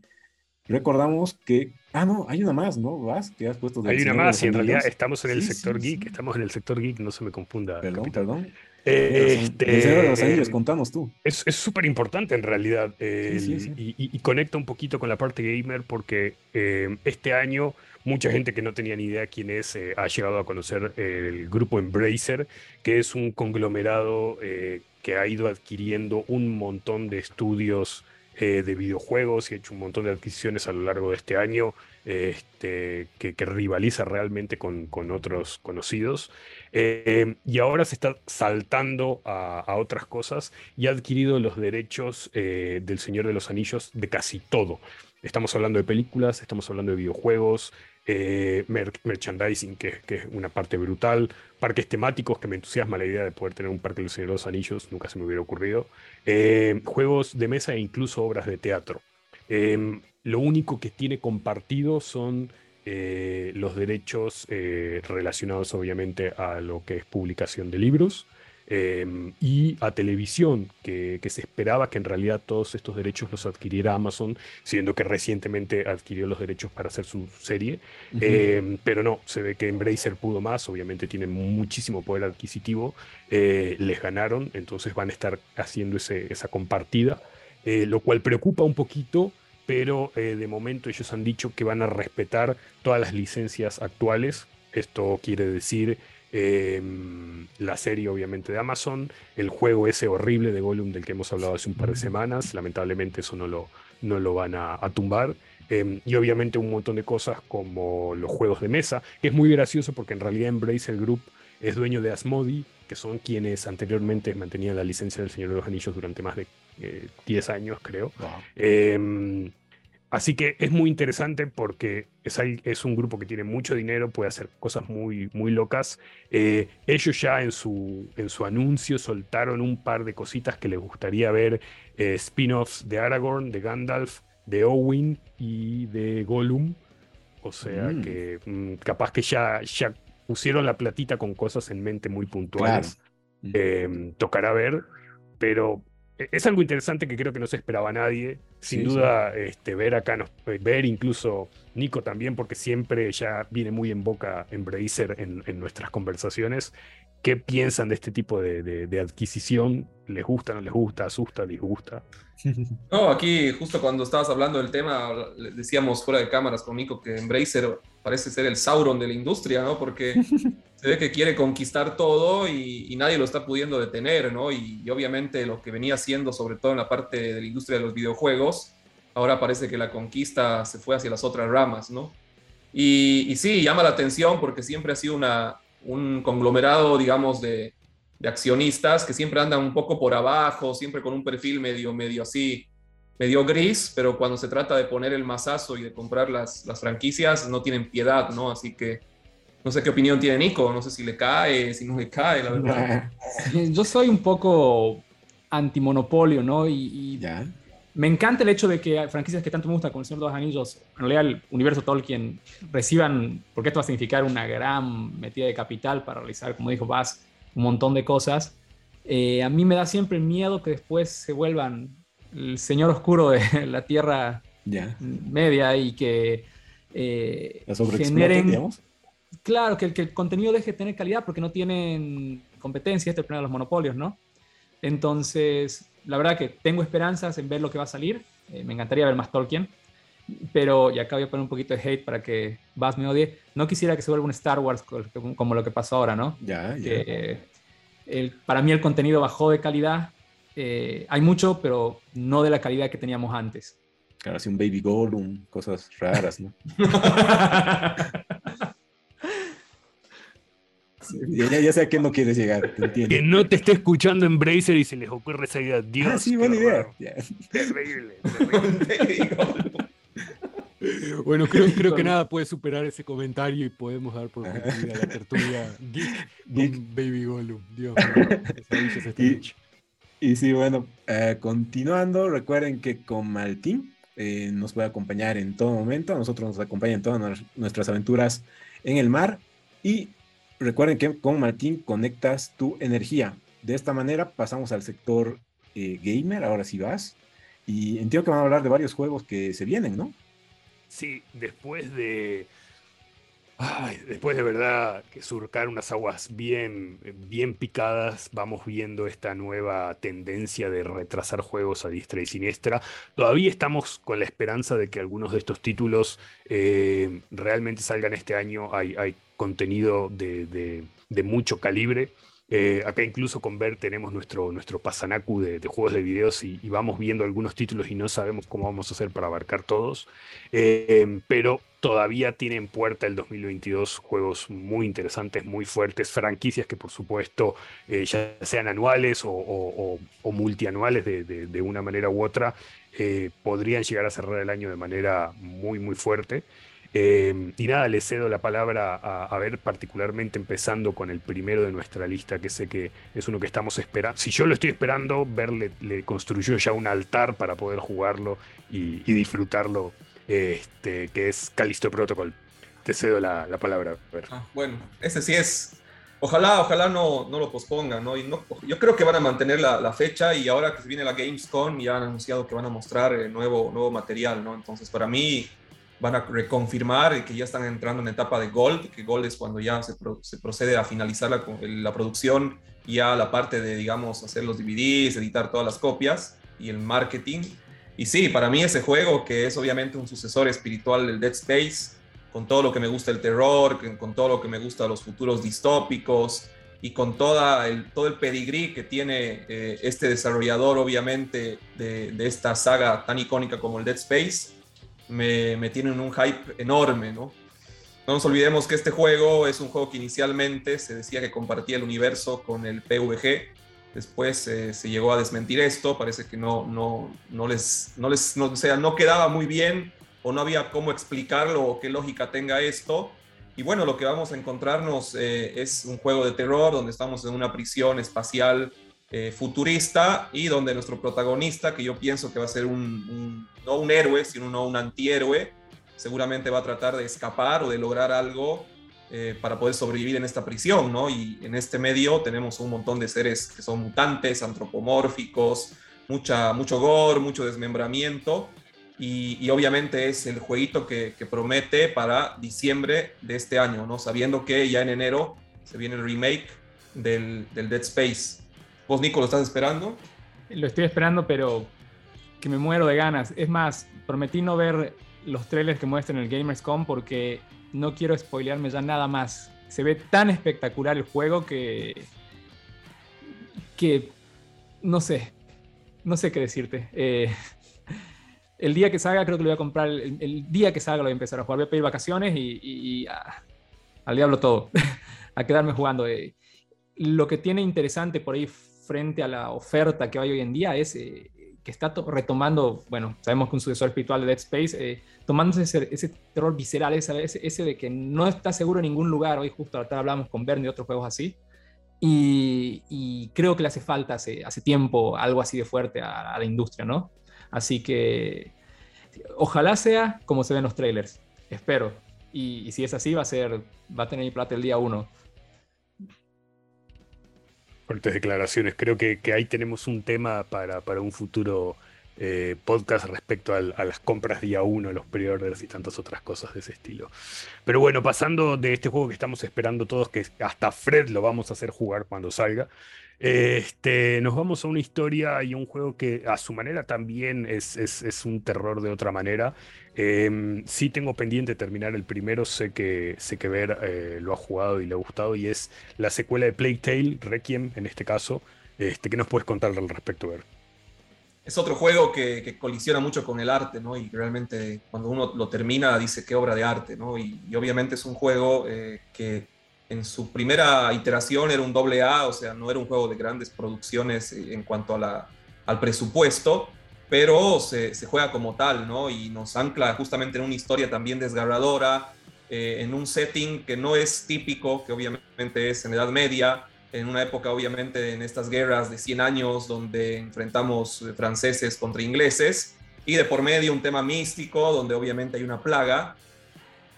recordamos que, ah, no, hay una más, ¿no? ¿Vas? Que has puesto Hay una más y en realidad estamos en el sector geek, estamos en el sector geek, no se me confunda. Perdón, perdón. Eh, este, de los Anillos, contanos tú. Es súper importante en realidad y, conecta un poquito con la parte gamer porque eh, este año mucha gente que no tenía ni idea quién es eh, ha llegado a conocer el grupo Embracer, que es un conglomerado eh, que ha ido adquiriendo un montón de estudios eh, de videojuegos y ha hecho un montón de adquisiciones a lo largo de este año este, que, rivaliza realmente con, otros conocidos. y ahora se está saltando a, otras cosas y ha adquirido los derechos del Señor de los Anillos de casi todo. Estamos hablando de películas, estamos hablando de videojuegos, eh, merchandising, que, es una parte brutal, parques temáticos, que me entusiasma la idea de poder tener un parque de los Anillos, nunca se me hubiera ocurrido, eh, juegos de mesa e incluso obras de teatro. Em, lo único que tiene compartido son los derechos relacionados obviamente a lo que es publicación de libros. Em, y a televisión, que, se esperaba que en realidad todos estos derechos los adquiriera Amazon, siendo que recientemente adquirió los derechos para hacer su serie. Em, pero no, se ve que Embracer pudo más, obviamente tienen muchísimo poder adquisitivo, eh, les ganaron, entonces van a estar haciendo ese, esa compartida, eh, lo cual preocupa un poquito. Pero eh, de momento ellos han dicho que van a respetar todas las licencias actuales. Esto quiere decir Em, la serie obviamente de Amazon, el juego ese horrible de Gollum del que hemos hablado hace un par de semanas, lamentablemente eso no lo, no lo van a, tumbar. Em, y obviamente un montón de cosas como los juegos de mesa, que es muy gracioso porque en realidad Embracer Group es dueño de Asmodi, que son quienes anteriormente mantenían la licencia del Señor de los Anillos durante más de 10 eh, años, creo. Em, Así que es muy interesante porque es, es, un grupo que tiene mucho dinero, puede hacer cosas muy, muy locas. Eh, ellos ya en su, en su anuncio soltaron un par de cositas que les gustaría ver, eh, spin-offs de Aragorn, de Gandalf, de Owen y de Gollum. O sea mm. que mm, capaz que ya, ya pusieron la platita con cosas en mente muy puntuales. Eh, tocará ver, pero e-, es algo interesante que creo que no se esperaba nadie. Sin duda, Este, ver acá, eh, ver incluso Nico también, porque siempre ya viene muy en boca en Bracer en, nuestras conversaciones. ¿Qué piensan de este tipo de, adquisición? ¿Les gusta, no les gusta, asusta, disgusta? No, aquí justo cuando estabas hablando del tema, decíamos fuera de cámaras con Nico que Embracer parece ser el Sauron de la industria, ¿no? Porque se ve que quiere conquistar todo y, nadie lo está pudiendo detener, ¿no? Y, obviamente lo que venía haciendo, sobre todo en la parte de la industria de los videojuegos, ahora parece que la conquista se fue hacia las otras ramas, ¿no? Y, sí, llama la atención porque siempre ha sido una, un conglomerado, digamos, de, accionistas que siempre andan un poco por abajo, siempre con un perfil medio, medio así, medio gris, pero cuando se trata de poner el masazo y de comprar las, las franquicias, no tienen piedad, ¿no? Así que no sé qué opinión tiene Nico, no sé si le cae, si no le cae, la verdad. Yo soy un poco antimonopolio, ¿no? Y, me encanta el hecho de que franquicias que tanto me gustan, como el Señor de los Anillos, en realidad el universo Tolkien, reciban, porque esto va a significar una gran metida de capital para realizar, como dijo Bas, un montón de cosas. Eh, a mí me da siempre miedo que después se vuelvan el señor oscuro de la Tierra Media y que eh, generen... Digamos claro, que, el contenido deje de tener calidad porque no tienen competencia, este es el problema de los monopolios, ¿no? Entonces, la verdad que tengo esperanzas en ver lo que va a salir. Eh, me encantaría ver más Tolkien. Pero, y acá voy a poner un poquito de hate para que Vas me odie. No quisiera que se vuelva un Star Wars como lo que pasó ahora, ¿no? Ya, ya. para mí el contenido bajó de calidad. Eh, hay mucho, pero no de la calidad que teníamos antes. Claro, así un Baby Gollum, cosas raras, ¿no? ya, sé a qué no quieres llegar, Que no te esté escuchando en Bracer y se les ocurre esa idea. Dios. Ah, sí, buena idea. Terrible, Bueno, creo, que nada puede superar ese comentario y podemos dar por concluida la tertulia Geek, Baby Gollum. Dios y, y sí, bueno, eh, continuando, recuerden que con Maltín eh, nos puede acompañar en todo momento. nosotros nos acompaña en todas nuestras aventuras en el mar. Y Recuerden que con Martín conectas tu energía. De esta manera pasamos al sector eh, gamer, ahora sí vas. Y entiendo que van a hablar de varios juegos que se vienen, ¿no? Sí, después de... después de verdad que surcar unas aguas bien, bien picadas, vamos viendo esta nueva tendencia de retrasar juegos a diestra y siniestra. Todavía estamos con la esperanza de que algunos de estos títulos eh, realmente salgan este año. Hay, hay contenido de, mucho calibre. Eh, acá incluso con Ver tenemos nuestro, nuestro pasanacu de, juegos de videos y, vamos viendo algunos títulos y no sabemos cómo vamos a hacer para abarcar todos. Eh, pero todavía tienen puerta el 2022 juegos muy interesantes, muy fuertes, franquicias que por supuesto eh, ya sean anuales o, multianuales de, una manera u otra, podrían llegar a cerrar el año de manera muy, muy fuerte. Em, y nada, le cedo la palabra a, ver, particularmente empezando con el primero de nuestra lista, que sé que es uno que estamos esperando. Si yo lo estoy esperando, verle le construyó ya un altar para poder jugarlo y, disfrutarlo, este, que es Callisto Protocol. te cedo la, palabra. Ah, bueno, ese sí es. Ojalá, ojalá no, no lo pospongan, ¿no? Y no, yo creo que van a mantener la, fecha y ahora que viene la Gamescom ya han anunciado que van a mostrar eh, nuevo, nuevo material, ¿no? Entonces, para mí van a reconfirmar que ya están entrando en etapa de Gold, que Gold es cuando ya se, se procede a finalizar la, la producción y ya la parte de, digamos, hacer los DVDs, editar todas las copias y el marketing. Y sí, para mí ese juego, que es obviamente un sucesor espiritual del Dead Space, con todo lo que me gusta el terror, con todo lo que me gusta los futuros distópicos y con toda el, todo el pedigrí que tiene eh, este desarrollador, obviamente, de, de, esta saga tan icónica como el Dead Space, me, tienen un hype enorme, ¿no? No nos olvidemos que este juego es un juego que inicialmente se decía que compartía el universo con el PvG, después eh, se llegó a desmentir esto, parece que no, no, no les, no les, o sea, no quedaba muy bien o no había cómo explicarlo o qué lógica tenga esto. Y bueno, lo que vamos a encontrarnos eh, es un juego de terror donde estamos en una prisión espacial eh, futurista y donde nuestro protagonista, que yo pienso que va a ser un, no un héroe, sino un antihéroe, seguramente va a tratar de escapar o de lograr algo eh, para poder sobrevivir en esta prisión, ¿no? Y en este medio tenemos un montón de seres que son mutantes, antropomórficos, mucha, mucho gore, mucho desmembramiento y, obviamente es el jueguito que, promete para diciembre de este año, ¿no? Sabiendo que ya en enero se viene el remake del, Dead Space. ¿Vos, Nico, lo estás esperando? Lo estoy esperando, pero que me muero de ganas. Es más, prometí no ver los trailers que muestran el Gamers.com porque no quiero spoilearme ya nada más. Se ve tan espectacular el juego que. que. no sé. No sé qué decirte. Eh, el día que salga creo que lo voy a comprar, el, día que salga lo voy a empezar a jugar, voy a pedir vacaciones y, al diablo todo, a quedarme jugando. Eh, lo que tiene interesante por ahí frente a la oferta que hay hoy en día es eh, que está retomando, bueno, sabemos que un sucesor espiritual de Dead Space, eh, tomándose ese, terror visceral, ese, ese, de que no está seguro en ningún lugar, hoy justo ahora hablamos con Bernie y otros juegos así, y, creo que le hace falta hace, hace tiempo algo así de fuerte a la industria, ¿no? Así que ojalá sea como se ven los trailers, espero. Y, si es así, va a ser, va a tener mi plata el día uno. Fuertes declaraciones. Creo que, ahí tenemos un tema para, para un futuro eh, podcast respecto a las compras día uno, los pre-orders y tantas otras cosas de ese estilo. Pero bueno, pasando de este juego que estamos esperando todos, que hasta Fred lo vamos a hacer jugar cuando salga. Este, nos vamos a una historia y un juego que a su manera también es, un terror de otra manera. Eh, sí tengo pendiente terminar el primero, sé que, sé que Ver eh, lo ha jugado y le ha gustado y es la secuela de Plague Tale, Requiem en este caso. Este, ¿Qué nos puedes contar al respecto, Ver? Es otro juego que, colisiona mucho con el arte, ¿no? Y realmente cuando uno lo termina dice qué obra de arte, ¿no? Y, obviamente es un juego eh, que en su primera iteración era un doble A, o sea, no era un juego de grandes producciones en cuanto a la, al presupuesto, pero se, se, juega como tal, ¿no? Y nos ancla justamente en una historia también desgarradora, eh, en un setting que no es típico, que obviamente es en Edad Media, en una época obviamente en estas guerras de 100 años donde enfrentamos eh, franceses contra ingleses, y de por medio un tema místico donde obviamente hay una plaga,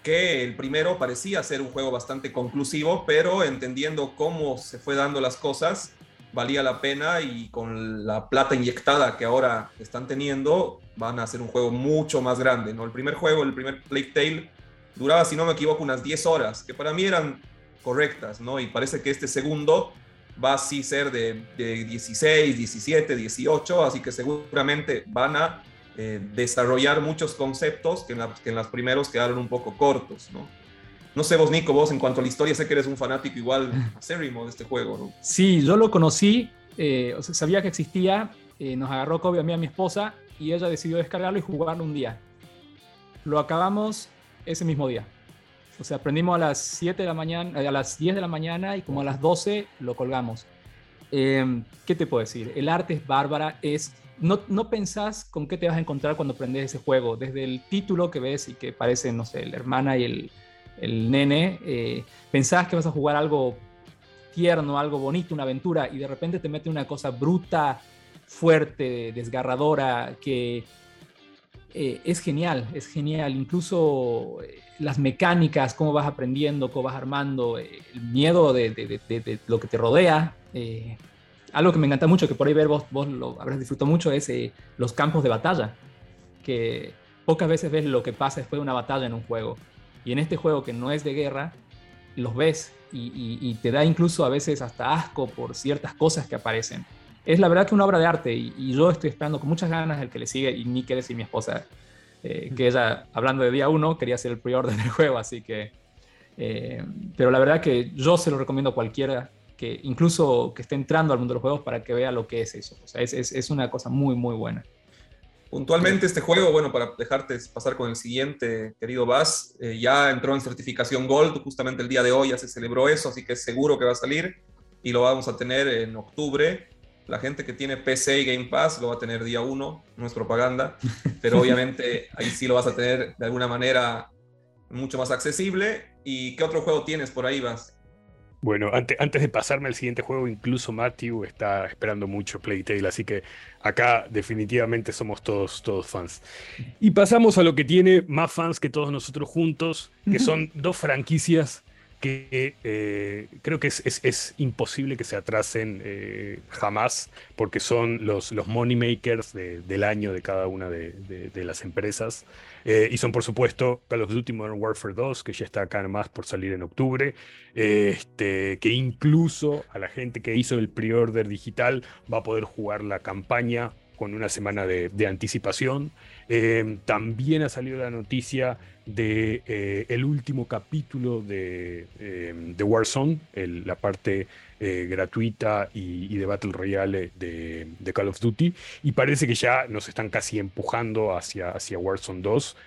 que el primero parecía ser un juego bastante conclusivo, pero entendiendo cómo se fue dando las cosas, valía la pena y con la plata inyectada que ahora están teniendo, van a hacer un juego mucho más grande. ¿no? El primer juego, el primer Plague Tale, duraba, si no me equivoco, unas 10 horas, que para mí eran correctas, ¿no? Y parece que este segundo va a sí ser de, de 16, 17, 18, así que seguramente van a eh, desarrollar muchos conceptos que en, que en los primeros quedaron un poco cortos, ¿no? No sé vos, Nico, vos en cuanto a la historia, sé que eres un fanático igual acérrimo de este juego, ¿no? Sí, yo lo conocí, eh, sabía que existía, eh, nos agarró Kobe a mí a mi esposa y ella decidió descargarlo y jugarlo un día. Lo acabamos ese mismo día. O sea, aprendimos a las 7 de la mañana, a las 10 de la mañana y como a las 12 lo colgamos. ¿Qué te puedo decir? El arte es bárbara, es no, no pensás con qué te vas a encontrar cuando aprendes ese juego. Desde el título que ves y que parece, no sé, la hermana y el, el nene, eh, pensás que vas a jugar algo tierno, algo bonito, una aventura, y de repente te mete una cosa bruta, fuerte, desgarradora, que eh, es genial, es genial. Incluso eh, las mecánicas, cómo vas aprendiendo, cómo vas armando, eh, el miedo de, lo que te rodea. Algo que me encanta mucho, que por ahí ver vos, vos lo habrás disfrutado mucho, es los campos de batalla. Que pocas veces ves lo que pasa después de una batalla en un juego. Y en este juego que no es de guerra, los ves y, te da incluso a veces hasta asco por ciertas cosas que aparecen. Es la verdad que una obra de arte y, yo estoy esperando con muchas ganas el que le sigue y ni quiere decir mi esposa, eh, que ella, hablando de día uno, quería hacer el pre-order del juego, así que... Eh, pero la verdad que yo se lo recomiendo a cualquiera que incluso que esté entrando al mundo de los juegos para que vea lo que es eso. O sea, es, es, es una cosa muy, muy buena. Puntualmente este juego, bueno, para dejarte pasar con el siguiente, querido Bas, eh, ya entró en certificación Gold, justamente el día de hoy ya se celebró eso, así que seguro que va a salir y lo vamos a tener en octubre. La gente que tiene PC y Game Pass lo va a tener día uno, no es propaganda, pero obviamente ahí sí lo vas a tener de alguna manera mucho más accesible. ¿Y qué otro juego tienes por ahí, Bas? Bueno, antes, antes de pasarme al siguiente juego, incluso Matthew está esperando mucho Playtale, así que acá definitivamente somos todos, todos fans. Y pasamos a lo que tiene más fans que todos nosotros juntos, que son dos franquicias que eh, creo que es, imposible que se atrasen eh, jamás, porque son los, los money makers del año de cada una de, las empresas. Eh, y son, por supuesto, Call of Duty Modern Warfare 2, que ya está acá más por salir en octubre, este, que incluso a la gente que hizo el pre-order digital va a poder jugar la campaña con una semana de, anticipación. También ha salido la noticia de eh, último capítulo de, eh, Warzone, la parte eh, gratuita y, de Battle Royale de, Call of Duty, y parece que ya nos están casi empujando hacia, hacia Warzone 2,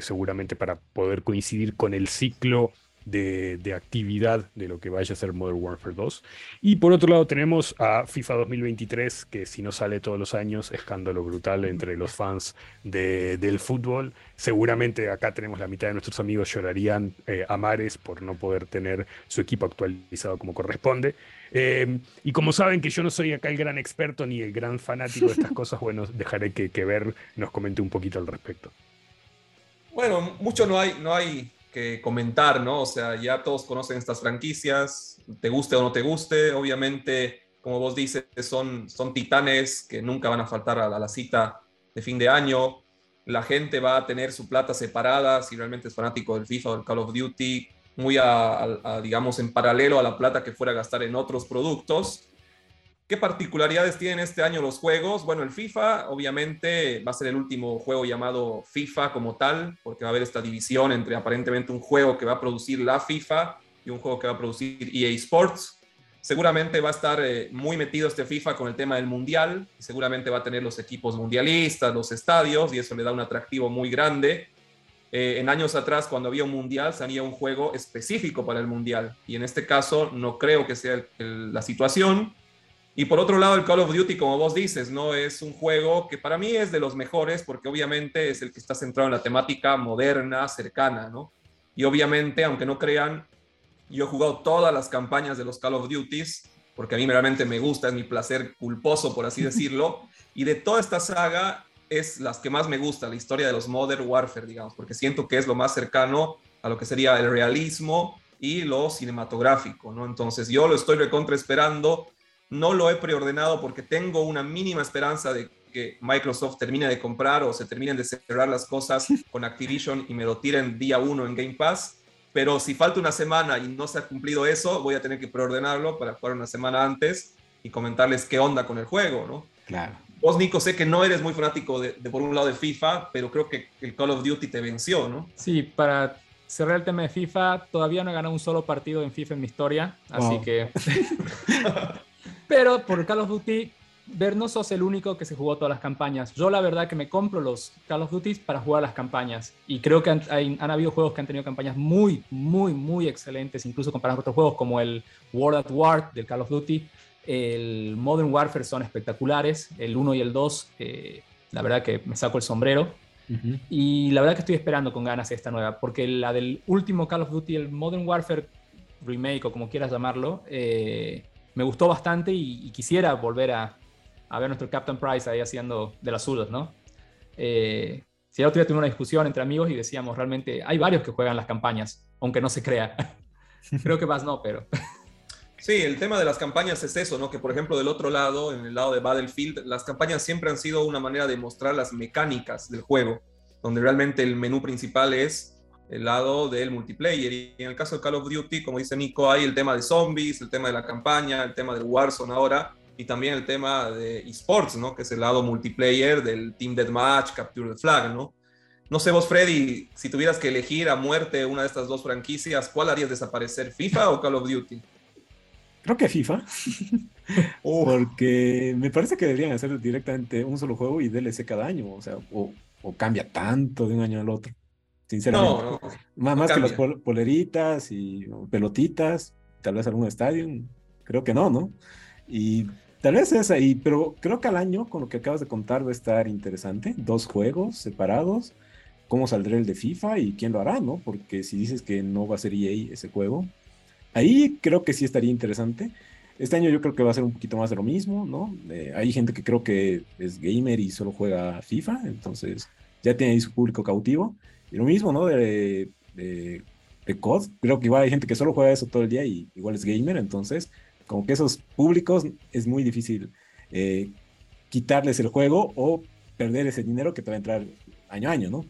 seguramente para poder coincidir con el ciclo de, actividad de lo que vaya a ser Modern Warfare 2. Y por otro lado tenemos a FIFA 2023, que si no sale todos los años, escándalo brutal entre los fans del fútbol. Seguramente acá tenemos la mitad de nuestros amigos llorarían eh, a mares por no poder tener su equipo actualizado como corresponde. Eh, y como saben que yo no soy acá el gran experto ni el gran fanático de estas cosas, bueno, dejaré que, que Ver nos comente un poquito al respecto. Bueno, mucho no hay, no hay comentar, ¿no? O sea, ya todos conocen estas franquicias, te guste o no te guste, obviamente, como vos dices, son, son titanes que nunca van a faltar a la, cita de fin de año. La gente va a tener su plata separada si realmente es fanático del FIFA o del Call of Duty, muy a, digamos, en paralelo a la plata que fuera a gastar en otros productos. ¿Qué particularidades tienen este año los juegos? Bueno, el FIFA obviamente va a ser el último juego llamado FIFA como tal, porque va a haber esta división entre aparentemente un juego que va a producir la FIFA y un juego que va a producir EA Sports. Seguramente va a estar eh, muy metido este FIFA con el tema del mundial, seguramente va a tener los equipos mundialistas, los estadios, y eso le da un atractivo muy grande. Eh, en años atrás, cuando había un mundial, salía un juego específico para el mundial, y en este caso no creo que sea la situación y por otro lado, el Call of Duty, como vos dices, ¿no? Es un juego que para mí es de los mejores porque obviamente es el que está centrado en la temática moderna, cercana, ¿no? Y obviamente, aunque no crean, yo he jugado todas las campañas de los Call of Duties porque a mí realmente me gusta, es mi placer culposo, por así decirlo. y de toda esta saga es las que más me gusta, la historia de los Modern Warfare, digamos, porque siento que es lo más cercano a lo que sería el realismo y lo cinematográfico, ¿no? Entonces yo lo estoy recontra esperando no lo he preordenado porque tengo una mínima esperanza de que Microsoft termine de comprar o se terminen de cerrar las cosas con Activision y me lo tiren día uno en Game Pass. Pero si falta una semana y no se ha cumplido eso, voy a tener que preordenarlo para jugar una semana antes y comentarles qué onda con el juego, ¿no? Claro. Vos, Nico, sé que no eres muy fanático de, por un lado de FIFA, pero creo que el Call of Duty te venció, ¿no? Sí, para cerrar el tema de FIFA, todavía no he ganado un solo partido en FIFA en mi historia, así que Pero por Call of Duty, ver no sos el único que se jugó todas las campañas. Yo la verdad que me compro los Call of Duty para jugar las campañas. Y creo que han, habido juegos que han tenido campañas muy, muy, muy excelentes, incluso comparando con otros juegos como el World at War del Call of Duty. El Modern Warfare son espectaculares, el 1 y el 2, eh, la verdad que me saco el sombrero. Y la verdad que estoy esperando con ganas esta nueva, porque la del último Call of Duty, el Modern Warfare Remake o como quieras llamarlo, eh, me gustó bastante y, quisiera volver a, a, ver nuestro Captain Price ahí haciendo de las suyas, ¿no? Eh, Si el otro día tuvimos una discusión entre amigos y decíamos, realmente hay varios que juegan las campañas, aunque no se crea. Creo que más no, pero... Sí, el tema de las campañas es eso, ¿no? Que por ejemplo del otro lado, en el lado de Battlefield, las campañas siempre han sido una manera de mostrar las mecánicas del juego, donde realmente el menú principal es el lado del multiplayer. Y en el caso de Call of Duty, como dice Nico, hay el tema de zombies, el tema de la campaña, el tema del Warzone ahora, y también el tema de esports, ¿no? Que es el lado multiplayer del Team Deathmatch, Capture the Flag, ¿no? No sé vos, Freddy, si tuvieras que elegir a muerte una de estas dos franquicias, ¿cuál harías desaparecer, FIFA o Call of Duty? Creo que FIFA. Porque me parece que deberían hacer directamente un solo juego y DLC cada año. O sea, o, cambia tanto de un año al otro. Sinceramente. No, más, más que las poleritas y pelotitas, tal vez algún estadio. Creo que no, ¿no? Y tal vez es ahí, pero creo que al año, con lo que acabas de contar, va a estar interesante. Dos juegos separados. ¿Cómo saldrá el de FIFA y quién lo hará, no? Porque si dices que no va a ser EA ese juego, Ahí creo que sí estaría interesante. Este año yo creo que va a ser un poquito más de lo mismo, ¿no? Eh, hay gente que creo que es gamer y solo juega FIFA, entonces ya tiene ahí su público cautivo. Y lo mismo, ¿no? De, de, COD, creo que igual hay gente que solo juega eso todo el día y igual es gamer, entonces como que esos públicos es muy difícil eh, quitarles el juego o perder ese dinero que te va a entrar año a año, ¿no?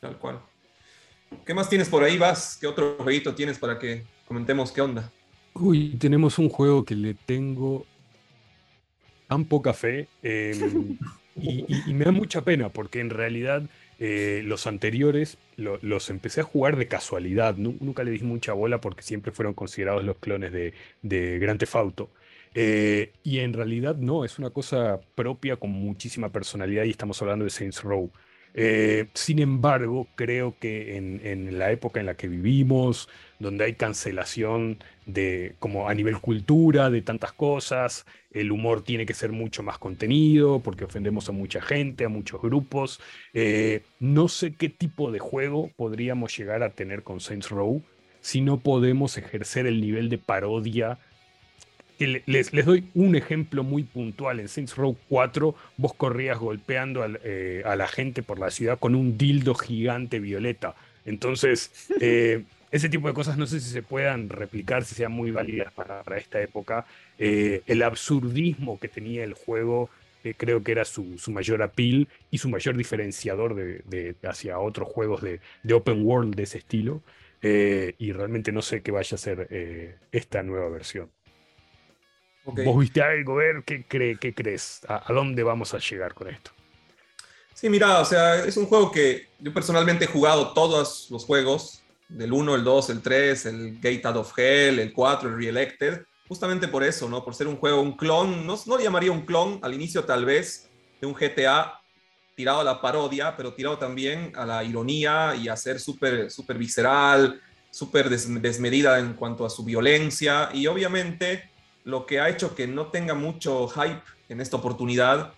Tal cual. ¿Qué más tienes por ahí, Vas? ¿Qué otro jueguito tienes para que comentemos qué onda? Uy, tenemos un juego que le tengo tan poca fe em, y, me da mucha pena porque en realidad eh, los anteriores los empecé a jugar de casualidad. Nunca le di mucha bola porque siempre fueron considerados los clones de, de Grand Theft Auto. Eh, y en realidad no, es una cosa propia con muchísima personalidad y estamos hablando de Saints Row. Eh, sin embargo, creo que en, la época en la que vivimos, donde hay cancelación de, como a nivel cultura, de tantas cosas, el humor tiene que ser mucho más contenido porque ofendemos a mucha gente, a muchos grupos. Eh, no sé qué tipo de juego podríamos llegar a tener con Saints Row si no podemos ejercer el nivel de parodia les, doy un ejemplo muy puntual. En Saints Row 4 vos corrías golpeando eh, a la gente por la ciudad con un dildo gigante violeta. Entonces, eh, ese tipo de cosas no sé si se puedan replicar, si sean muy válidas para, esta época. Eh, el absurdismo que tenía el juego creo que era su, mayor appeal y su mayor diferenciador de, hacia otros juegos de, open world de ese estilo. y realmente no sé qué vaya a ser esta nueva versión. ¿Vos viste algo? Ver, ¿qué, qué crees? ¿A, dónde vamos a llegar con esto? Sí, mira, o sea, es un juego que yo personalmente he jugado todos los juegos, del 1, el 2, el 3, el Gate Out of Hell, el 4, el Reelected, justamente por eso, ¿no? Por ser un juego, un clon, no, no llamaría un clon, al inicio tal vez, de un GTA tirado a la parodia, pero tirado también a la ironía y a ser súper super visceral, súper desmedida en cuanto a su violencia y obviamente lo que ha hecho que no tenga mucho hype en esta oportunidad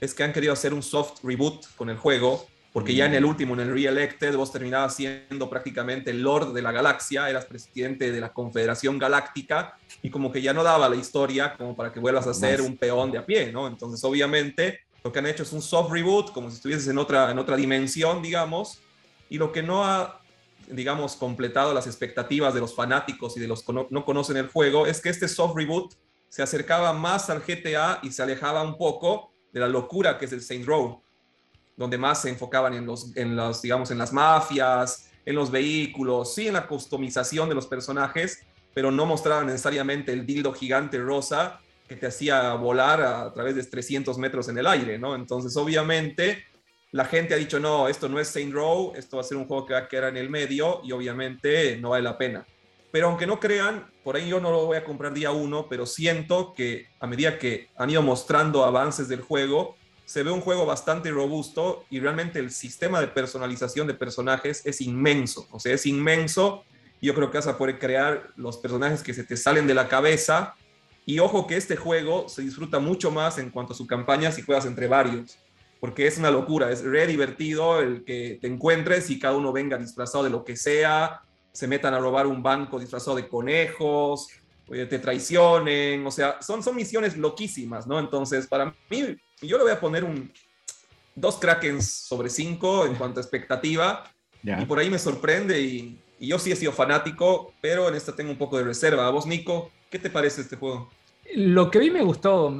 es que han querido hacer un soft reboot con el juego, porque ya en el mm. último, en el Re-Elected, vos terminabas siendo prácticamente el Lord de la galaxia, eras presidente de la Confederación Galáctica, y como que ya no daba la historia como para que vuelvas a ser un peón de a pie, ¿no? Entonces, obviamente, lo que han hecho es un soft reboot, como si estuvieses en otra, en otra dimensión, digamos, y lo que no ha digamos, completado las expectativas de los fanáticos y de los que no, conocen el juego, es que este soft reboot se acercaba más al GTA y se alejaba un poco de la locura que es el Saints Row, donde más se enfocaban en los, en los, digamos, en las mafias, en los vehículos, sí en la customización de los personajes, pero no mostraban necesariamente el dildo gigante rosa que te hacía volar a, través de 300 metros en el aire, ¿no? Entonces, obviamente, la gente ha dicho, no, esto no es Saint Row, esto va a ser un juego que va a quedar en el medio y obviamente no vale la pena. Pero aunque no crean, por ahí yo no lo voy a comprar día uno, pero siento que a medida que han ido mostrando avances del juego, se ve un juego bastante robusto y realmente el sistema de personalización de personajes es inmenso. O sea, es inmenso. Yo creo que vas a poder crear los personajes que se te salen de la cabeza. Y ojo que este juego se disfruta mucho más en cuanto a su campaña si juegas entre varios porque es una locura, es re divertido el que te encuentres y cada uno venga disfrazado de lo que sea, se metan a robar un banco disfrazado de conejos, te traicionen, o sea, son, son misiones loquísimas, ¿no? Entonces, para mí, yo le voy a poner un, dos Krakens sobre cinco en cuanto a expectativa. Y por ahí me sorprende y, yo sí he sido fanático, pero en esta tengo un poco de reserva. ¿A vos, Nico? ¿Qué te parece este juego? Lo que vi me gustó.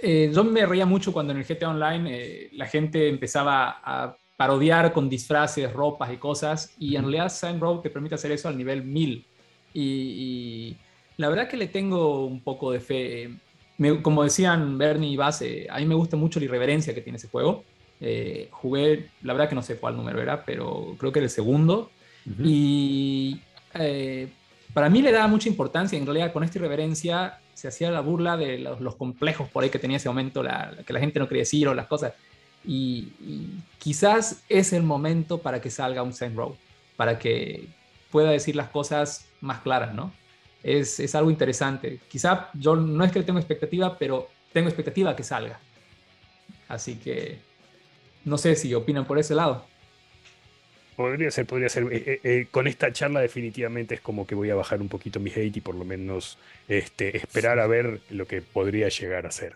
Eh, yo me reía mucho cuando en el GTA Online eh, la gente empezaba a parodiar con disfraces, ropas y cosas, y en realidad Sign Road te permite hacer eso al nivel 1000. Y, la verdad que le tengo un poco de fe. como decían Bernie y Base, a mí me gusta mucho la irreverencia que tiene ese juego. Eh, jugué, la verdad que no sé cuál número era, pero creo que era el segundo. Y eh, para mí le daba mucha importancia. En realidad, con esta irreverencia se hacía la burla de los, complejos por ahí que tenía ese momento, la, que la gente no quería decir o las cosas. Y, quizás es el momento para que salga un Saint Row, para que pueda decir las cosas más claras, ¿no? Es, es algo interesante. Quizá yo no es que tengo expectativa, pero tengo expectativa que salga. Así que no sé si opinan por ese lado. Podría ser, podría ser. Eh, eh, eh, con esta charla definitivamente es como que voy a bajar un poquito mi hate y por lo menos este, esperar a ver lo que podría llegar a ser.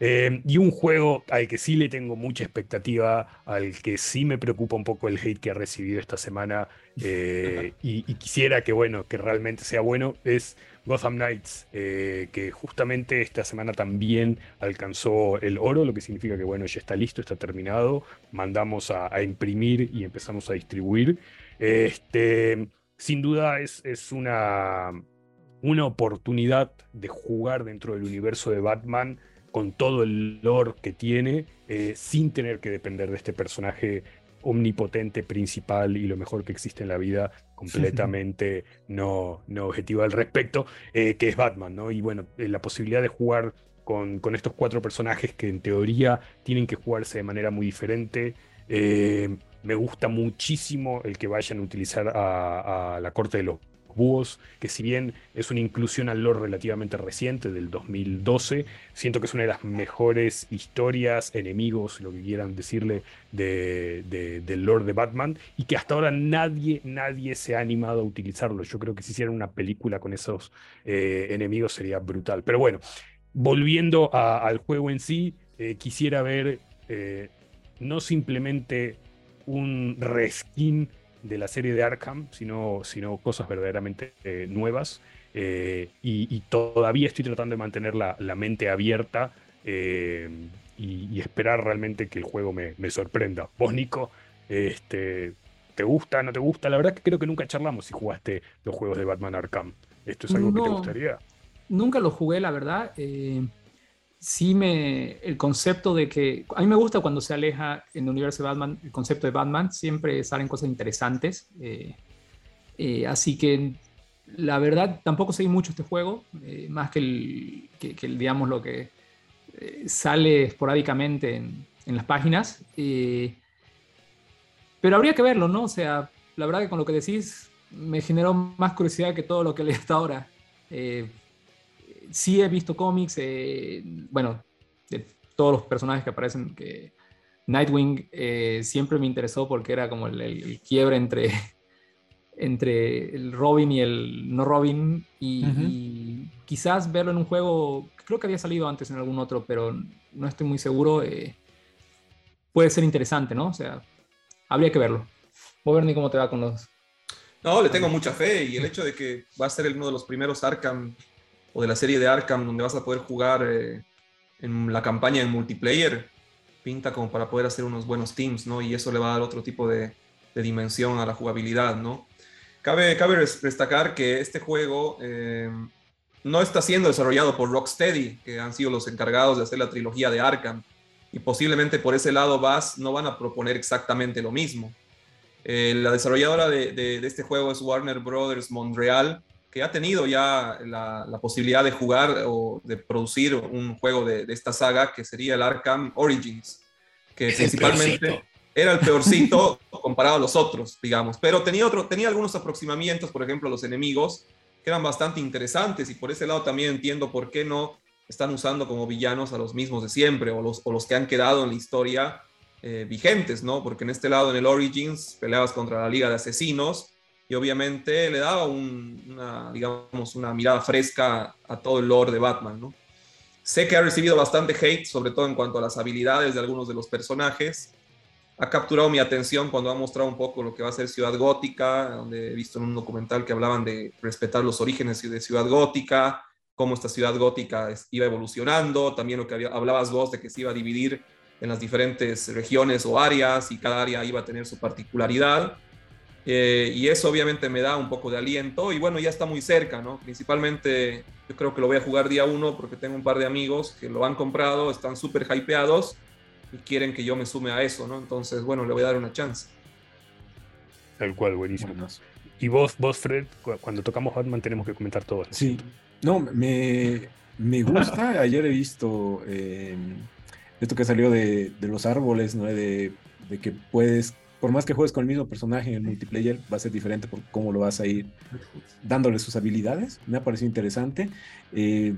y un juego al que sí le tengo mucha expectativa, al que sí me preocupa un poco el hate que ha recibido esta semana y, y, quisiera que bueno, que realmente sea bueno, es Gotham Knights, eh, que justamente esta semana también alcanzó el oro, lo que significa que bueno, ya está listo, está terminado, mandamos a, imprimir y empezamos a distribuir. Este, sin duda es, es una, una oportunidad de jugar dentro del universo de Batman con todo el lore que tiene, eh, sin tener que depender de este personaje omnipotente, principal y lo mejor que existe en la vida, completamente no, no objetivo al respecto, eh, que es Batman, ¿no? Y bueno, eh, la posibilidad de jugar con, con, estos cuatro personajes que en teoría tienen que jugarse de manera muy diferente. Eh, me gusta muchísimo el que vayan a utilizar a, a la corte de los búhos, que si bien es una inclusión al lore relativamente reciente, del 2012, siento que es una de las mejores historias, enemigos, lo que quieran decirle, de, del lore de Batman, y que hasta ahora nadie, nadie se ha animado a utilizarlo. Yo creo que si hicieran una película con esos eh, enemigos sería brutal. Pero bueno, volviendo al juego en sí, eh, quisiera ver eh, no simplemente un reskin de la serie de Arkham, sino, sino cosas verdaderamente eh, nuevas. Eh, y, todavía estoy tratando de mantener la, mente abierta eh, y, esperar realmente que el juego me, sorprenda. Vos, Nico, este, ¿te gusta, no te gusta? La verdad que creo que nunca charlamos si jugaste los juegos de Batman Arkham. ¿Esto es algo que te gustaría? Nunca lo jugué, la verdad sí me, el concepto de que, a mí me gusta cuando se aleja en el universo de Batman, el concepto de Batman, siempre salen cosas interesantes. Eh, eh, así que la verdad tampoco seguí mucho este juego, eh, más que el, que, digamos, lo que sale esporádicamente en, en las páginas. pero habría que verlo, ¿no? O sea, la verdad que con lo que decís me generó más curiosidad que todo lo que leí hasta ahora sí he visto cómics, eh, bueno, de todos los personajes que aparecen, que Nightwing eh, siempre me interesó porque era como el, quiebre entre, entre el Robin y el no Robin, y, quizás verlo en un juego, creo que había salido antes en algún otro, pero no estoy muy seguro, eh, puede ser interesante, ¿no? O sea, habría que verlo. Voy a ver ni cómo te va con los... No, le tengo mucha fe y el hecho de que va a ser uno de los primeros Arkham o de la serie de Arkham, donde vas a poder jugar eh, en la campaña en multiplayer, pinta como para poder hacer unos buenos teams, ¿no? Y eso le va a dar otro tipo de, dimensión a la jugabilidad, ¿no? Cabe, cabe destacar que este juego eh, no está siendo desarrollado por Rocksteady, que han sido los encargados de hacer la trilogía de Arkham. Y posiblemente por ese lado vas, no van a proponer exactamente lo mismo. Eh, la desarrolladora de, de, este juego es Warner Brothers Montreal, que ha tenido ya la, posibilidad de jugar o de producir un juego de, esta saga, que sería el Arkham Origins, que principalmente era el peorcito comparado a los otros, digamos, pero tenía, otro, tenía algunos aproximamientos, por ejemplo, los enemigos, que eran bastante interesantes. Y por ese lado también entiendo por qué no están usando como villanos a los mismos de siempre o los, o los que han quedado en la historia eh, vigentes, ¿no? Porque en este lado, en el Origins, peleabas contra la Liga de Asesinos, y obviamente le daba una, digamos, una mirada fresca a todo el lore de Batman, ¿no? sé que ha recibido bastante hate, sobre todo en cuanto a las habilidades de algunos de los personajes. Ha capturado mi atención cuando ha mostrado un poco lo que va a ser Ciudad Gótica, donde he visto en un documental que hablaban de respetar los orígenes de Ciudad Gótica, cómo esta ciudad gótica iba evolucionando, también lo que hablabas vos de que se iba a dividir en las diferentes regiones o áreas y cada área iba a tener su particularidad. Eh, y eso obviamente me da un poco de aliento y bueno, ya está muy cerca, ¿no? Principalmente yo creo que lo voy a jugar día uno porque tengo un par de amigos que lo han comprado, están súper hypeados y quieren que yo me sume a eso, ¿no? Entonces, bueno, le voy a dar una chance. Tal cual, buenísimo. Y vos, vos, Fred, cuando tocamos Batman tenemos que comentar todo. Sí, no, me, me gusta. Ayer he visto eh, esto que salió de, los árboles, ¿no? De, que puedes, por más que juegues con el mismo personaje en el multiplayer, va a ser diferente por cómo lo vas a ir dándole sus habilidades. Me ha parecido interesante. Eh,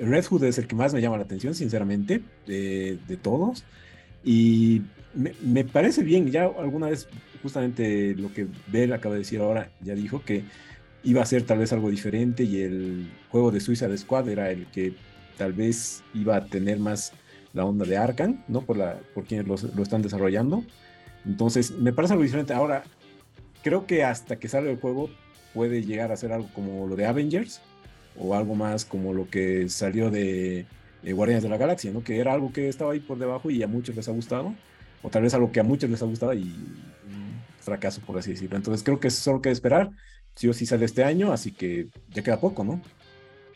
Red Hood es el que más me llama la atención, sinceramente, de, todos. Y me, parece bien, ya alguna vez, justamente lo que Bell acaba de decir ahora, ya dijo que iba a ser tal vez algo diferente y el juego de Suicide Squad era el que tal vez iba a tener más la onda de Arkane, ¿no? Por, la, por quienes lo están desarrollando. Entonces, me parece algo diferente. Ahora, creo que hasta que salga el juego puede llegar a ser algo como lo de Avengers o algo más como lo que salió de, Guardianes de la Galaxia, ¿no? Que era algo que estaba ahí por debajo y a muchos les ha gustado. O tal vez algo que a muchos les ha gustado y fracaso, por así decirlo. Entonces, creo que es solo que esperar sí o sí sale este año, así que ya queda poco, ¿no?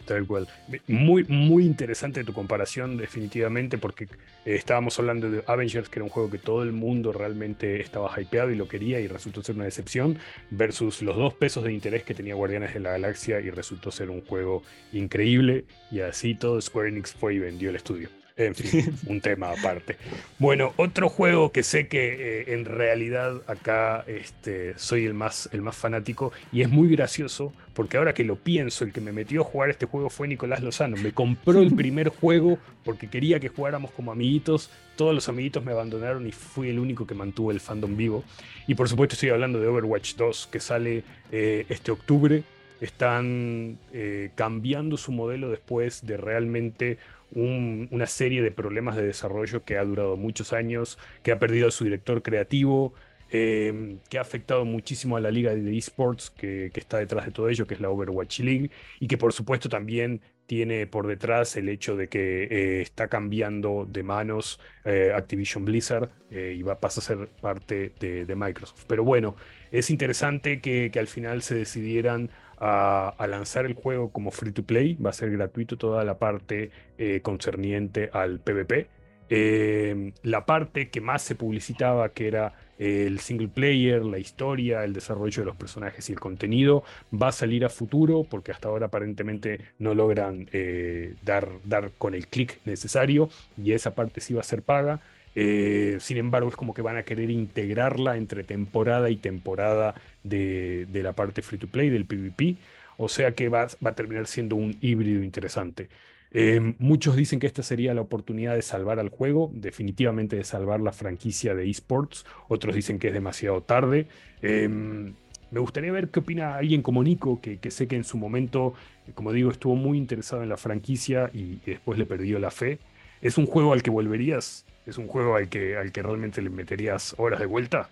Tal cual. Muy, muy interesante tu comparación, definitivamente, porque eh, estábamos hablando de Avengers, que era un juego que todo el mundo realmente estaba hypeado y lo quería y resultó ser una decepción, versus los dos pesos de interés que tenía Guardianes de la Galaxia y resultó ser un juego increíble. Y así todo Square Enix fue y vendió el estudio. En fin, un tema aparte. Bueno, otro juego que sé que eh, en realidad acá este, soy el más, el más fanático y es muy gracioso porque ahora que lo pienso, el que me metió a jugar este juego fue Nicolás Lozano. Me compró el primer juego porque quería que jugáramos como amiguitos. Todos los amiguitos me abandonaron y fui el único que mantuvo el fandom vivo. Y por supuesto estoy hablando de Overwatch 2 que sale eh, este octubre. Están eh, cambiando su modelo después de realmente una serie de problemas de desarrollo que ha durado muchos años, que ha perdido a su director creativo, em, que ha afectado muchísimo a la liga de esports que, está detrás de todo ello, que es la Overwatch League, y que por supuesto también tiene por detrás el hecho de que eh, está cambiando de manos eh, Activision Blizzard eh, y va, pasa a ser parte de, Microsoft. Pero bueno, es interesante que al final se decidieran a, lanzar el juego como free to play. Va a ser gratuito toda la parte eh, concerniente al PvP. Eh, la parte que más se publicitaba, que era el single player, la historia, el desarrollo de los personajes y el contenido, va a salir a futuro porque hasta ahora aparentemente no logran eh, dar, dar con el clic necesario y esa parte sí va a ser paga. Eh, sin embargo, es como que van a querer integrarla entre temporada y temporada de, la parte free to play, del PvP. O sea que va, a terminar siendo un híbrido interesante. Eh, muchos dicen que esta sería la oportunidad de salvar al juego, definitivamente de salvar la franquicia de esports. Otros dicen que es demasiado tarde. Em, me gustaría ver qué opina alguien como Nico, que, sé que en su momento, como digo, estuvo muy interesado en la franquicia y después le perdió la fe. ¿Es un juego al que volverías? ¿Es un juego al que, al que realmente le meterías horas de vuelta?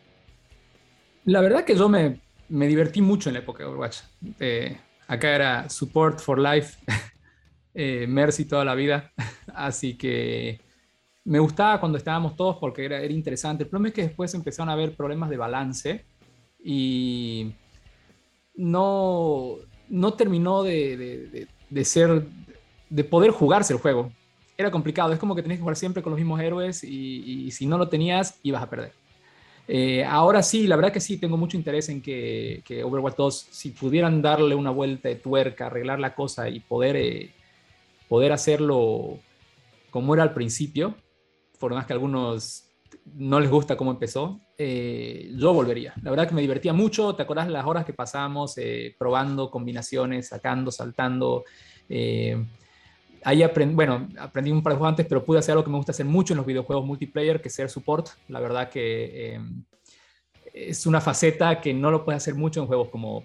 La verdad que yo me, me divertí mucho en la época de Overwatch. Eh, acá era Support for Life, eh, Mercy toda la vida. Así que me gustaba cuando estábamos todos porque era, interesante. El problema es que después empezaron a haber problemas de balance y no, no terminó de, de, de ser, de poder jugarse el juego era complicado. Es como que tenías que jugar siempre con los mismos héroes y, si no lo tenías, ibas a perder. Eh, ahora sí, la verdad que sí, tengo mucho interés en que, Overwatch 2, si pudieran darle una vuelta de tuerca, arreglar la cosa y poder, eh, poder hacerlo como era al principio, por más que a algunos no les gusta cómo empezó, eh, yo volvería. La verdad que me divertía mucho, ¿te acordás las horas que pasamos probando combinaciones, sacando, saltando? Ahí aprendí, bueno, aprendí un par de juegos antes, pero pude hacer algo que me gusta hacer mucho en los videojuegos multiplayer, que es ser support. La verdad que em, es una faceta que no lo puedes hacer mucho en juegos como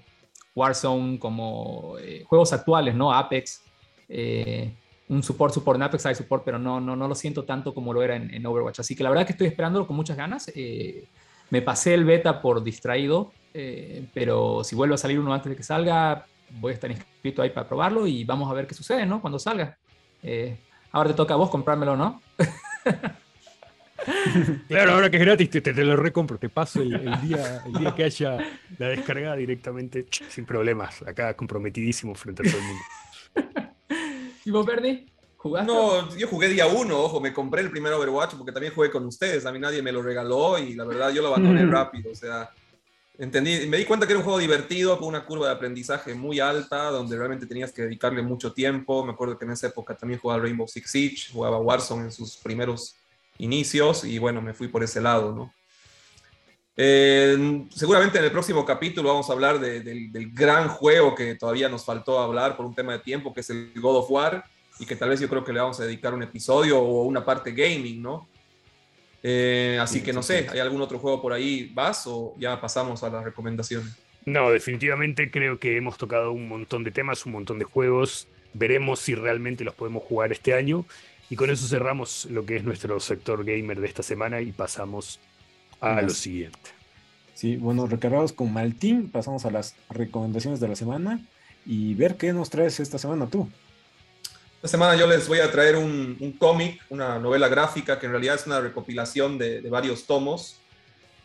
Warzone, como eh, juegos actuales, ¿no? Apex. Eh, un support, support, en Apex hay support, pero no, no, no lo siento tanto como lo era en, Overwatch. Así que la verdad que estoy esperándolo con muchas ganas. Eh, me pasé el beta por distraído, pero si vuelve a salir uno antes de que salga, voy a estar inscrito ahí para probarlo y vamos a ver qué sucede, ¿no? Cuando salga. Eh, ahora te toca a vos comprármelo, ¿no? Claro, ahora que es gratis, te, te, lo recompro, te paso el, día, el día que haya la descarga directamente, sin problemas, acá comprometidísimo frente a todo el mundo. ¿Y vos, Bernie? ¿Jugaste? No, yo jugué día uno, ojo, me compré el primer Overwatch porque también jugué con ustedes, a mí nadie me lo regaló y la verdad yo lo abandoné rápido, o sea, entendí, me di cuenta que era un juego divertido con una curva de aprendizaje muy alta, donde realmente tenías que dedicarle mucho tiempo, me acuerdo que en esa época también jugaba Rainbow Six Siege, jugaba Warzone en sus primeros inicios y bueno, me fui por ese lado, ¿no? Eh, seguramente en el próximo capítulo vamos a hablar del gran juego que todavía nos faltó hablar por un tema de tiempo, que es el God of War, y que tal vez yo creo que le vamos a dedicar un episodio o una parte gaming, ¿no? Eh, así que no sé, ¿hay algún otro juego por ahí, vas o ya pasamos a las recomendaciones? No, definitivamente creo que hemos tocado un montón de temas, un montón de juegos. Veremos si realmente los podemos jugar este año. Y con eso cerramos lo que es nuestro sector gamer de esta semana y pasamos a lo siguiente. Sí, bueno, recargados con Maltín, pasamos a las recomendaciones de la semana y ver qué nos traes esta semana tú. Esta semana yo les voy a traer un, cómic, una novela gráfica que en realidad es una recopilación de, varios tomos.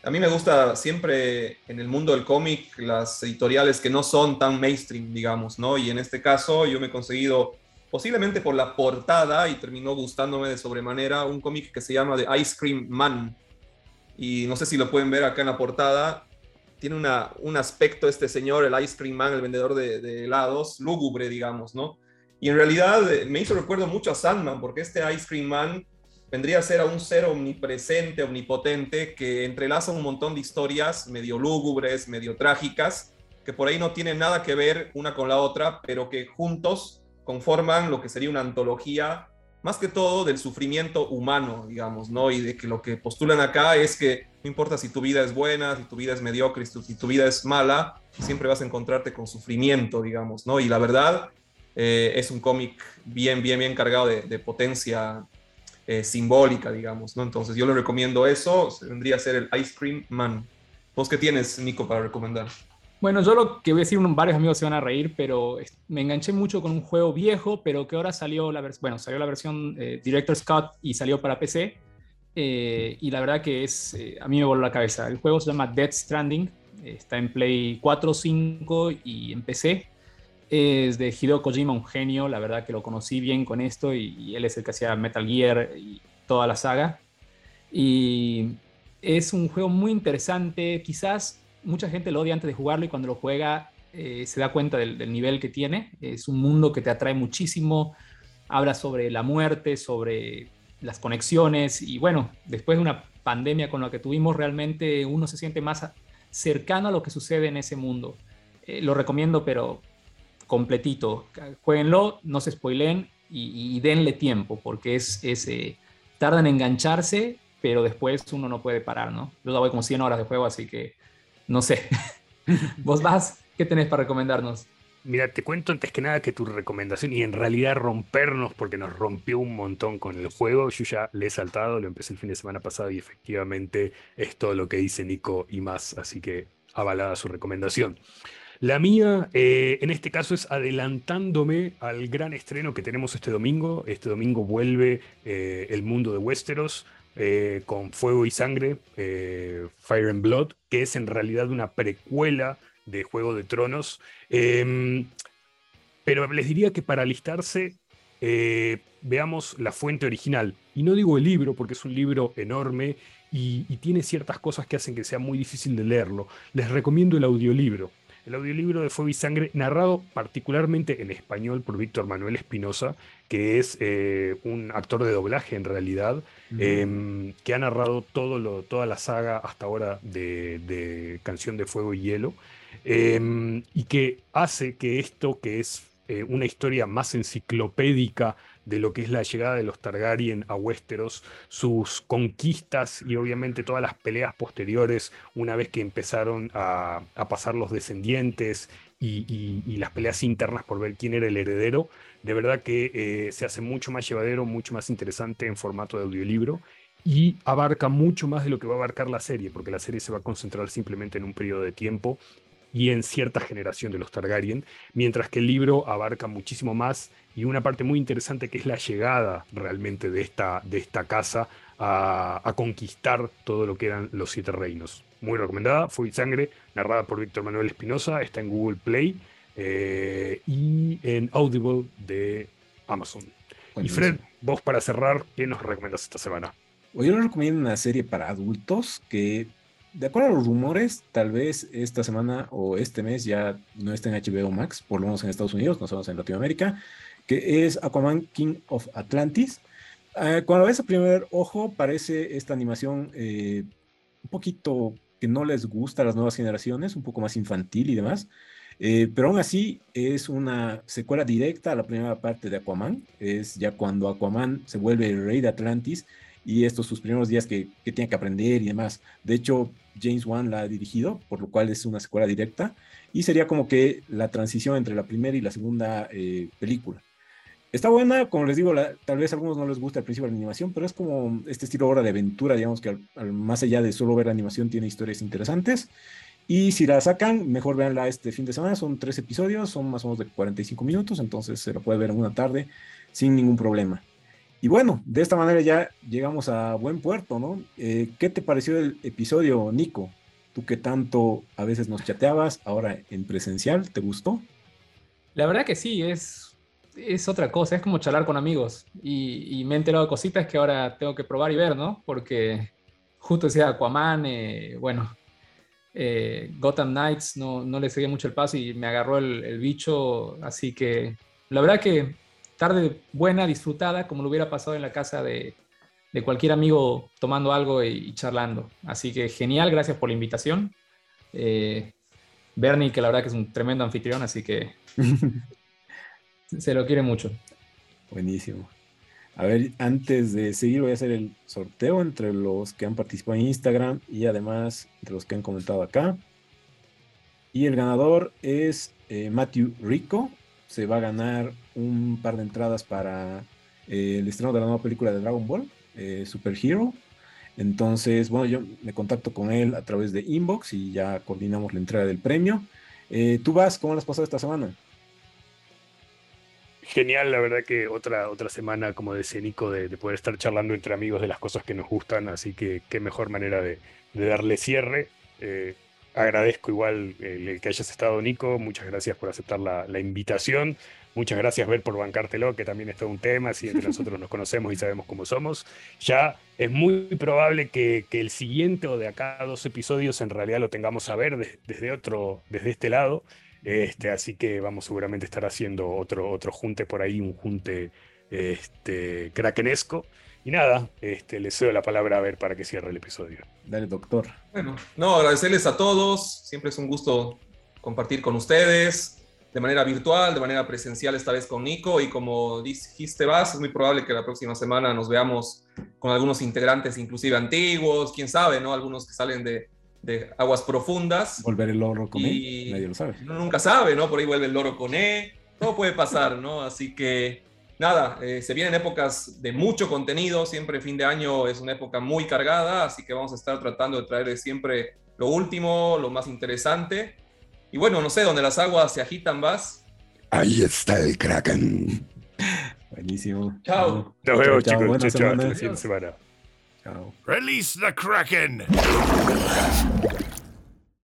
A mí me gusta siempre en el mundo del cómic las editoriales que no son tan mainstream, digamos, ¿no? Y en este caso yo me he conseguido, posiblemente por la portada, y terminó gustándome de sobremanera, un cómic que se llama The Ice Cream Man y no sé si lo pueden ver acá en la portada, tiene una, un aspecto este señor, el Ice Cream Man, el vendedor de, helados, lúgubre, digamos, ¿no? Y en realidad eh, me hizo recuerdo mucho a Sandman, porque este Ice Cream Man vendría a ser a un ser omnipresente, omnipotente, que entrelaza un montón de historias medio lúgubres, medio trágicas, que por ahí no tienen nada que ver una con la otra, pero que juntos conforman lo que sería una antología más que todo del sufrimiento humano, digamos, ¿no? Y de que lo que postulan acá es que no importa si tu vida es buena, si tu vida es mediocre, si tu, vida es mala, siempre vas a encontrarte con sufrimiento, digamos, ¿no? Y la verdad eh, es un cómic bien, bien, bien cargado de, potencia eh, simbólica, digamos, ¿no? Entonces yo le recomiendo eso, vendría a ser el Ice Cream Man. ¿Vos qué tienes, Nico, para recomendar? Bueno, yo lo que voy a decir, varios amigos se van a reír, pero me enganché mucho con un juego viejo, pero que ahora salió la, bueno, salió la versión eh, Director's Cut y salió para PC. Y la verdad que es, eh, a mí me voló la cabeza. El juego se llama Dead Stranding, está en Play 4, 5 y en PC. Es de Hideo Kojima, un genio, la verdad que lo conocí bien con esto y, él es el que hacía Metal Gear y toda la saga. Y es un juego muy interesante, quizás mucha gente lo odia antes de jugarlo y cuando lo juega eh, se da cuenta del, nivel que tiene. Es un mundo que te atrae muchísimo, habla sobre la muerte, sobre las conexiones y bueno, después de una pandemia con la que tuvimos, realmente uno se siente más cercano a lo que sucede en ese mundo. Eh, lo recomiendo, pero completito. Jueguenlo, no se spoilen y, denle tiempo, porque es, es eh, tarda en engancharse, pero después uno no puede parar, ¿no? Yo ya voy como 100 horas de juego, así que no sé. ¿Vos vas? ¿Qué tenés para recomendarnos? Mira, te cuento antes que nada que tu recomendación, y en realidad rompernos, porque nos rompió un montón con el juego, yo ya le he saltado, lo empecé el fin de semana pasado y efectivamente es todo lo que dice Nico y más, así que avalada su recomendación. La mía, eh, en este caso, es adelantándome al gran estreno que tenemos este domingo. Este domingo vuelve eh, El Mundo de Westeros, eh, con Fuego y Sangre, Fire and Blood, que es en realidad una precuela de Juego de Tronos. Em, pero les diría que para alistarse, veamos la fuente original. Y no digo el libro, porque es un libro enorme y, y tiene ciertas cosas que hacen que sea muy difícil de leerlo. Les recomiendo el audiolibro el audiolibro de Fuego y Sangre, narrado particularmente en español por Víctor Manuel Espinosa, que es eh, un actor de doblaje en realidad, em, que ha narrado todo lo, toda la saga hasta ahora de, Canción de Fuego y Hielo, em, y que hace que esto, que es eh, una historia más enciclopédica de lo que es la llegada de los Targaryen a Westeros, sus conquistas y obviamente todas las peleas posteriores una vez que empezaron a, pasar los descendientes y, las peleas internas por ver quién era el heredero, de verdad que eh, se hace mucho más llevadero, mucho más interesante en formato de audiolibro y abarca mucho más de lo que va a abarcar la serie, porque la serie se va a concentrar simplemente en un periodo de tiempo y en cierta generación de los Targaryen, mientras que el libro abarca muchísimo más y una parte muy interesante que es la llegada realmente de esta, de esta casa a, conquistar todo lo que eran los siete reinos. Muy recomendada, Fue Sangre, narrada por Víctor Manuel Espinosa, está en Google Play eh, y en Audible de Amazon. Y Fred, vos para cerrar, ¿qué nos recomiendas esta semana? Hoy yo les recomiendo una serie para adultos que, de acuerdo a los rumores, tal vez esta semana o este mes ya no esté en HBO Max, por lo menos en Estados Unidos, no estamos en Latinoamérica, que es Aquaman King of Atlantis. Eh, cuando ves a primer ojo, parece esta animación eh, un poquito que no les gusta a las nuevas generaciones, un poco más infantil y demás. Eh, pero aún así es una secuela directa a la primera parte de Aquaman. Es ya cuando Aquaman se vuelve el rey de Atlantis y estos sus primeros días que, que tiene que aprender y demás. De hecho, James Wan la ha dirigido, por lo cual es una secuela directa y sería como que la transición entre la primera y la segunda eh, película. Está buena, como les digo, tal vez a algunos no les gusta al principio la animación, pero es como este estilo ahora de aventura, digamos que más allá de solo ver la animación tiene historias interesantes. Y si la sacan, mejor véanla este fin de semana, son tres episodios, son más o menos de 45 minutos, entonces se lo puede ver en una tarde sin ningún problema. Y bueno, de esta manera ya llegamos a buen puerto, ¿no? Eh, ¿Qué te pareció el episodio, Nico? Tú que tanto a veces nos chateabas, ahora en presencial, ¿te gustó? La verdad que sí, es, es otra cosa, es como charlar con amigos. Y, me he enterado de cositas que ahora tengo que probar y ver, ¿no? Porque justo decía Aquaman, eh, bueno, eh, Gotham Knights no, no, le seguía mucho el paso y me agarró el, el bicho, así que la verdad que tarde buena, disfrutada, como lo hubiera pasado en la casa de, cualquier amigo tomando algo y, charlando. Así que genial, gracias por la invitación. Eh, Bernie, que la verdad que es un tremendo anfitrión, así que se lo quiere mucho. Buenísimo. A ver, antes de seguir voy a hacer el sorteo entre los que han participado en Instagram y además entre los que han comentado acá. Y el ganador es eh, Matthew Rico se va a ganar un par de entradas para eh, el estreno de la nueva película de Dragon Ball, eh, Super Hero. Entonces, bueno, yo me contacto con él a través de inbox y ya coordinamos la entrega del premio. Eh, ¿Tú vas? ¿Cómo lo has pasado esta semana? Genial, la verdad que otra, otra semana, como decía Nico, de, poder estar charlando entre amigos de las cosas que nos gustan, así que qué mejor manera de, darle cierre agradezco igual el, que hayas estado, Nico. Muchas gracias por aceptar la, invitación. Muchas gracias, Ver, por bancártelo, que también es todo un tema, si entre nosotros nos conocemos y sabemos cómo somos. Ya es muy probable que, el siguiente o de acá dos episodios en realidad lo tengamos a ver desde otro, desde este lado. Este, así que vamos seguramente a estar haciendo otro, otro junte por ahí, un junte este, krakenesco. Y nada, este, le cedo la palabra a ver para que cierre el episodio. Dale, doctor. Bueno, no, agradecerles a todos. Siempre es un gusto compartir con ustedes de manera virtual, de manera presencial, esta vez con Nico. Y como dijiste, Vas, es muy probable que la próxima semana nos veamos con algunos integrantes, inclusive antiguos, quién sabe, ¿no? Algunos que salen de, de aguas profundas. Volver el loro con E, nadie lo sabe. Uno nunca sabe, ¿no? Por ahí vuelve el loro con E. Todo puede pasar, ¿no? Así que nada, eh, se vienen épocas de mucho contenido, siempre fin de año es una época muy cargada, así que vamos a estar tratando de traer siempre lo último, lo más interesante. Y bueno, no sé, donde las aguas se agitan, vas. Ahí está el Kraken. Buenísimo. Chao. Nos vemos, chicos. Chao, chao. Hasta la siguiente semana. Chao. Release the Kraken.